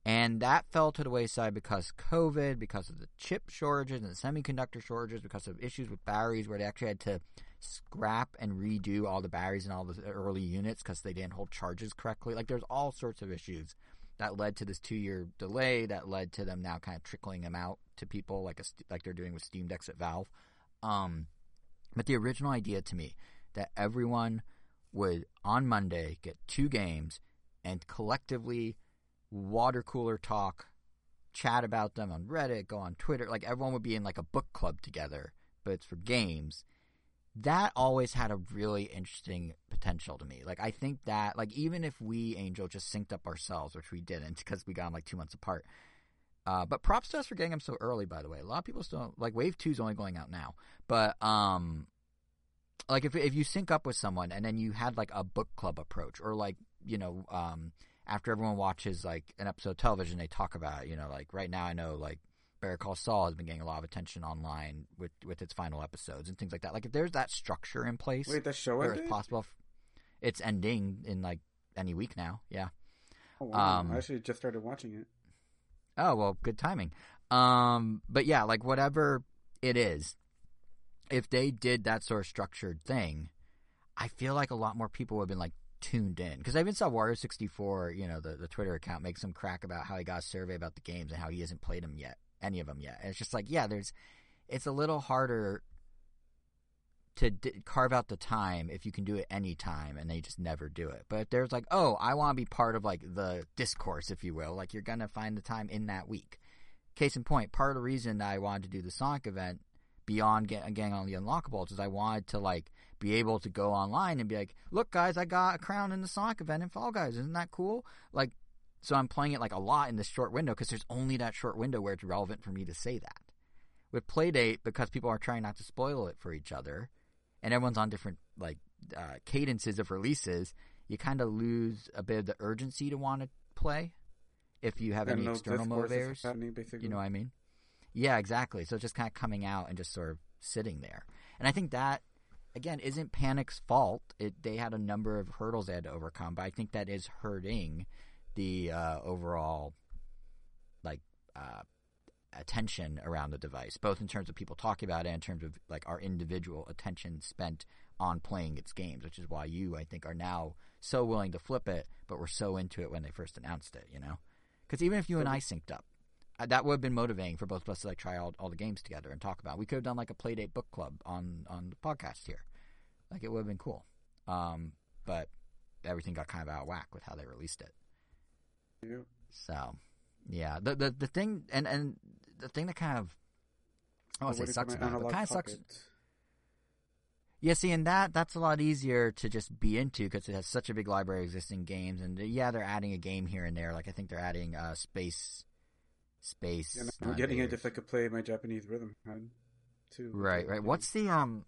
And that fell to the wayside because COVID, because of the chip shortages and semiconductor shortages, because of issues with batteries where they actually had to scrap and redo all the batteries and all the early units because they didn't hold charges correctly. Like there's all sorts of issues that led to this two year delay. That led to them now kind of trickling them out to people like a like they're doing with Steam Decks at Valve. Um, but the original idea to me that everyone would on Monday get two games and collectively water cooler talk, chat about them on Reddit, go on Twitter, like everyone would be in like a book club together, but it's for games. That always had a really interesting potential to me. Like I think that like even if we Angel just synced up ourselves, which we didn't because we got them like two months apart. Uh, but props to us for getting them so early. By the way, a lot of people still like Wave Two is only going out now, but um, like if if you sync up with someone and then you had like a book club approach or like you know um after everyone watches like an episode of television they talk about it, you know like right now I know like Better Call Saul has been getting a lot of attention online with with its final episodes and things like that like if there's that structure in place Wait, the show where ended? it's possible it's ending in like any week now yeah Oh, wow. um, I actually just started watching it. Oh well, good timing. Um, but yeah, like whatever it is, if they did that sort of structured thing, I feel like a lot more people would have been like tuned in because I even saw Wario sixty four, you know, the the Twitter account make some crack about how he got a survey about the games and how he hasn't played them yet, any of them yet. And it's just like, yeah, there's, it's a little harder to d- carve out the time if you can do it any time and they just never do it. But if there's like, oh, I want to be part of like the discourse, if you will, like you're gonna find the time in that week. Case in point, part of the reason I wanted to do the Sonic event beyond get, getting on the unlockables is I wanted to like be able to go online and be like, look guys, I got a crown in the Sonic event in Fall Guys, isn't that cool? Like, so I'm playing it like a lot in this short window because there's only that short window where it's relevant for me to say that. With Playdate, because people are trying not to spoil it for each other, and everyone's on different like uh, cadences of releases, you kind of lose a bit of the urgency to want to play if you have And any no external motivators. You know what I mean? Yeah, exactly. So it's just kind of coming out and just sort of sitting there. And I think that again isn't Panic's fault. It they had a number of hurdles they had to overcome, but I think that is hurting the uh, overall like uh, attention around the device, both in terms of people talking about it and in terms of like our individual attention spent on playing its games, which is why you I think are now so willing to flip it, but were so into it when they first announced it. You know, because even if you and I synced up, that would have been motivating for both of us to like try all, all the games together and talk about. We could have done like a playdate book club on on the podcast here, like it would have been cool. Um, but everything got kind of out of whack with how they released it. Yeah. So, yeah, the the the thing and and the thing that kind of I want to say sucks about it, but kind of sucks. Yeah, see, and that that's a lot easier to just be into because it has such a big library of existing games, and uh, yeah, they're adding a game here and there. Like I think they're adding uh, space, space. And I'm getting it if I could play my Japanese rhythm too. Right, right. What's the um,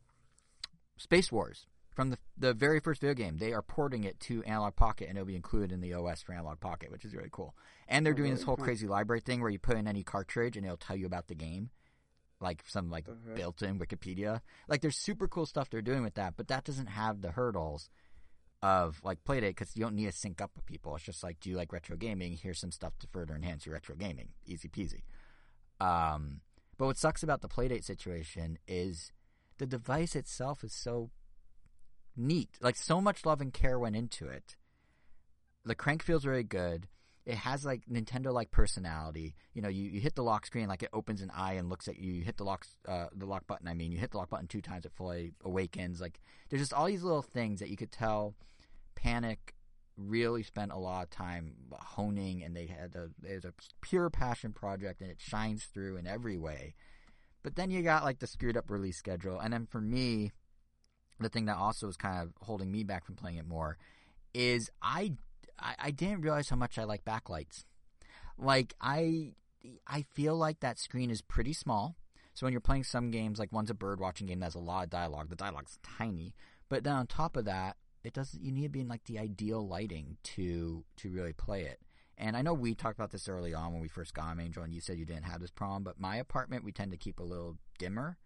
Space Wars from the the very first video game? They are porting it to Analog Pocket, and it'll be included in the OS for Analog Pocket, which is really cool. And they're Oh, doing this whole crazy library thing where you put in any cartridge, and it'll tell you about the game, like some like built-in Wikipedia. Like there's super cool stuff they're doing with that, but that doesn't have the hurdles of like Playdate because you don't need to sync up with people. It's just like, do you like retro gaming? Here's some stuff to further enhance your retro gaming. Easy peasy. Um, but what sucks about the Playdate situation is the device itself is so neat. Like so much love and care went into it. The crank feels really good. It has like Nintendo like personality. You know, you, you hit the lock screen, like it opens an eye and looks at you. You hit the lock uh, the lock button. I mean, you hit the lock button two times, it fully awakens. Like there's just all these little things that you could tell. Panic really spent a lot of time honing, and they had a it was a pure passion project, and it shines through in every way. But then you got like the screwed up release schedule, and then for me, the thing that also is kind of holding me back from playing it more is I I, I didn't realize how much I like backlights. Like I I feel like that screen is pretty small. So when you're playing some games, like one's a bird watching game that has a lot of dialogue, the dialogue's tiny. But then on top of that, it doesn't. You need to be in like the ideal lighting to to really play it. And I know we talked about this early on when we first got 'em, Angel, and you said you didn't have this problem. But my apartment, we tend to keep a little dimmer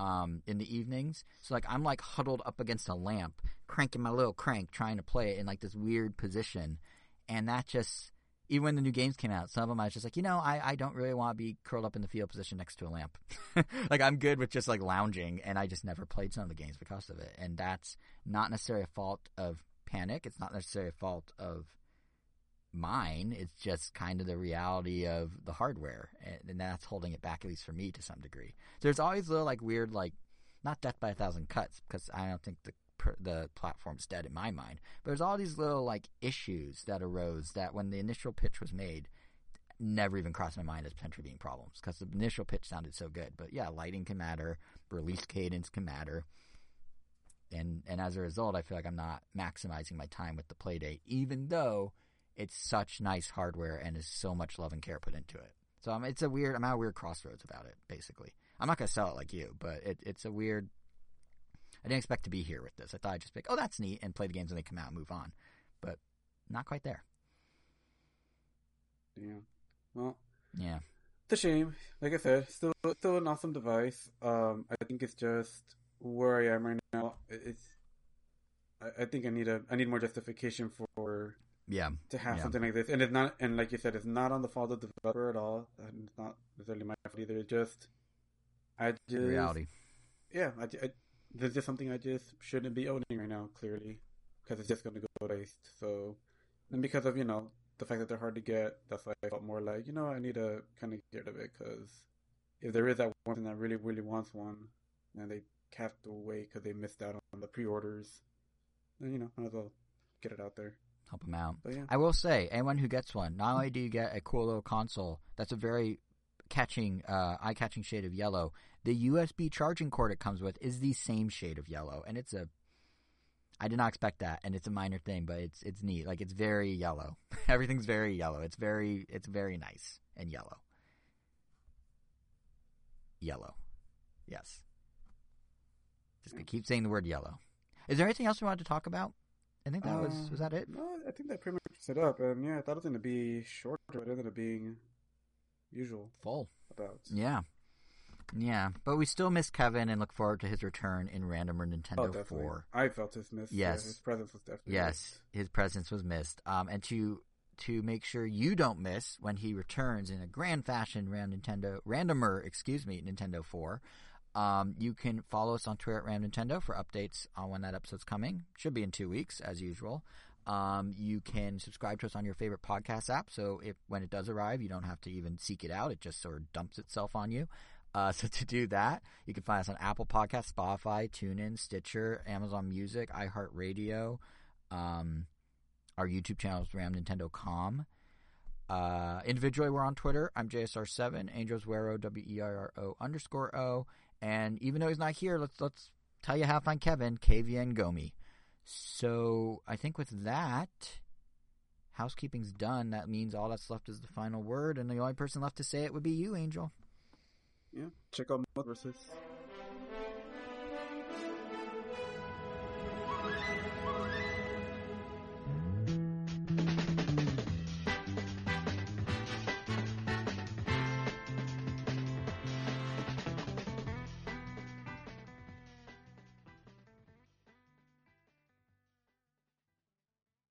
um, in the evenings. So like I'm like huddled up against a lamp, cranking my little crank, trying to play it in like this weird position, and that just even when the new games came out, some of them I was just like, you know, I, I don't really want to be curled up in the field position next to a lamp. like I'm good with just like lounging, and I just never played some of the games because of it. And that's not necessarily a fault of Panic. It's not necessarily a fault of mine. It's just kind of the reality of the hardware, and, and that's holding it back, at least for me, to some degree. So there's always little like weird, like not death by a thousand cuts, because I don't think the the platform's dead in my mind. But there's all these little like issues that arose that when the initial pitch was made, never even crossed my mind as potentially being problems because the initial pitch sounded so good. But yeah, lighting can matter, release cadence can matter. And and as a result, I feel like I'm not maximizing my time with the Playdate, even though it's such nice hardware and is so much love and care put into it. So um, it's a weird. I'm at a weird crossroads about it. Basically, I'm not gonna sell it like you, but it, it's a weird. I didn't expect to be here with this. I thought I'd just be like, oh, that's neat, and play the games when they come out and move on. But not quite there. Yeah. Well. Yeah. It's a shame. Like I said, still still an awesome device. Um, I think it's just where I am right now. It's. I, I think I need a I need more justification for yeah to have yeah. something like this and it's not and like you said it's not on the fault of the developer at all and it's not necessarily my fault either it's just i just reality yeah I, I, there's just something i just shouldn't be owning right now clearly because it's just going to go waste so and because of you know the fact that they're hard to get that's why i felt more like you know i need to kind of get rid of it because if there is that one person that really really wants one and they have to wait because they missed out on the pre-orders then you know might as well get it out there help them out. But, Yeah. I will say, anyone who gets one, not only do you get a cool little console that's a very catching, uh, eye-catching shade of yellow, the USB charging cord it comes with is the same shade of yellow, and it's a. I did not expect that, and it's a minor thing, but it's it's neat. Like it's very yellow. Everything's very yellow. It's very it's very nice and yellow. Yellow, yes. Just gonna keep saying the word yellow. Is there anything else we wanted to talk about? I think that uh, was was that it. No, I think that pretty much set up. And yeah, I thought it was going to be shorter, but it ended up being usual. Full. About. Yeah. Yeah, but we still miss Kevin and look forward to his return in Randomer Nintendo oh, 4. I felt his miss. Yes, yeah, his presence was definitely yes, missed. his presence was missed. Um, and to to make sure you don't miss when he returns in a grand fashion around Nintendo Randomer, excuse me, Nintendo 4. Um, you can follow us on Twitter at Ram Nintendo for updates on when that episode's coming. Should be in two weeks, as usual. Um, you can subscribe to us on your favorite podcast app, so if when it does arrive, you don't have to even seek it out; it just sort of dumps itself on you. Uh, so to do that, you can find us on Apple Podcasts, Spotify, TuneIn, Stitcher, Amazon Music, iHeartRadio. Um, our YouTube channel is RamNintendo.com. Uh, individually, we're on Twitter. I'm JSR7, Angels Wero, W E R R O underscore O. And even though he's not here, let's let's tell you how to find Kevin, KVN Gomi. So I think with that, housekeeping's done. That means all that's left is the final word, and the only person left to say it would be you, Angel. Yeah, check out MultiVersus.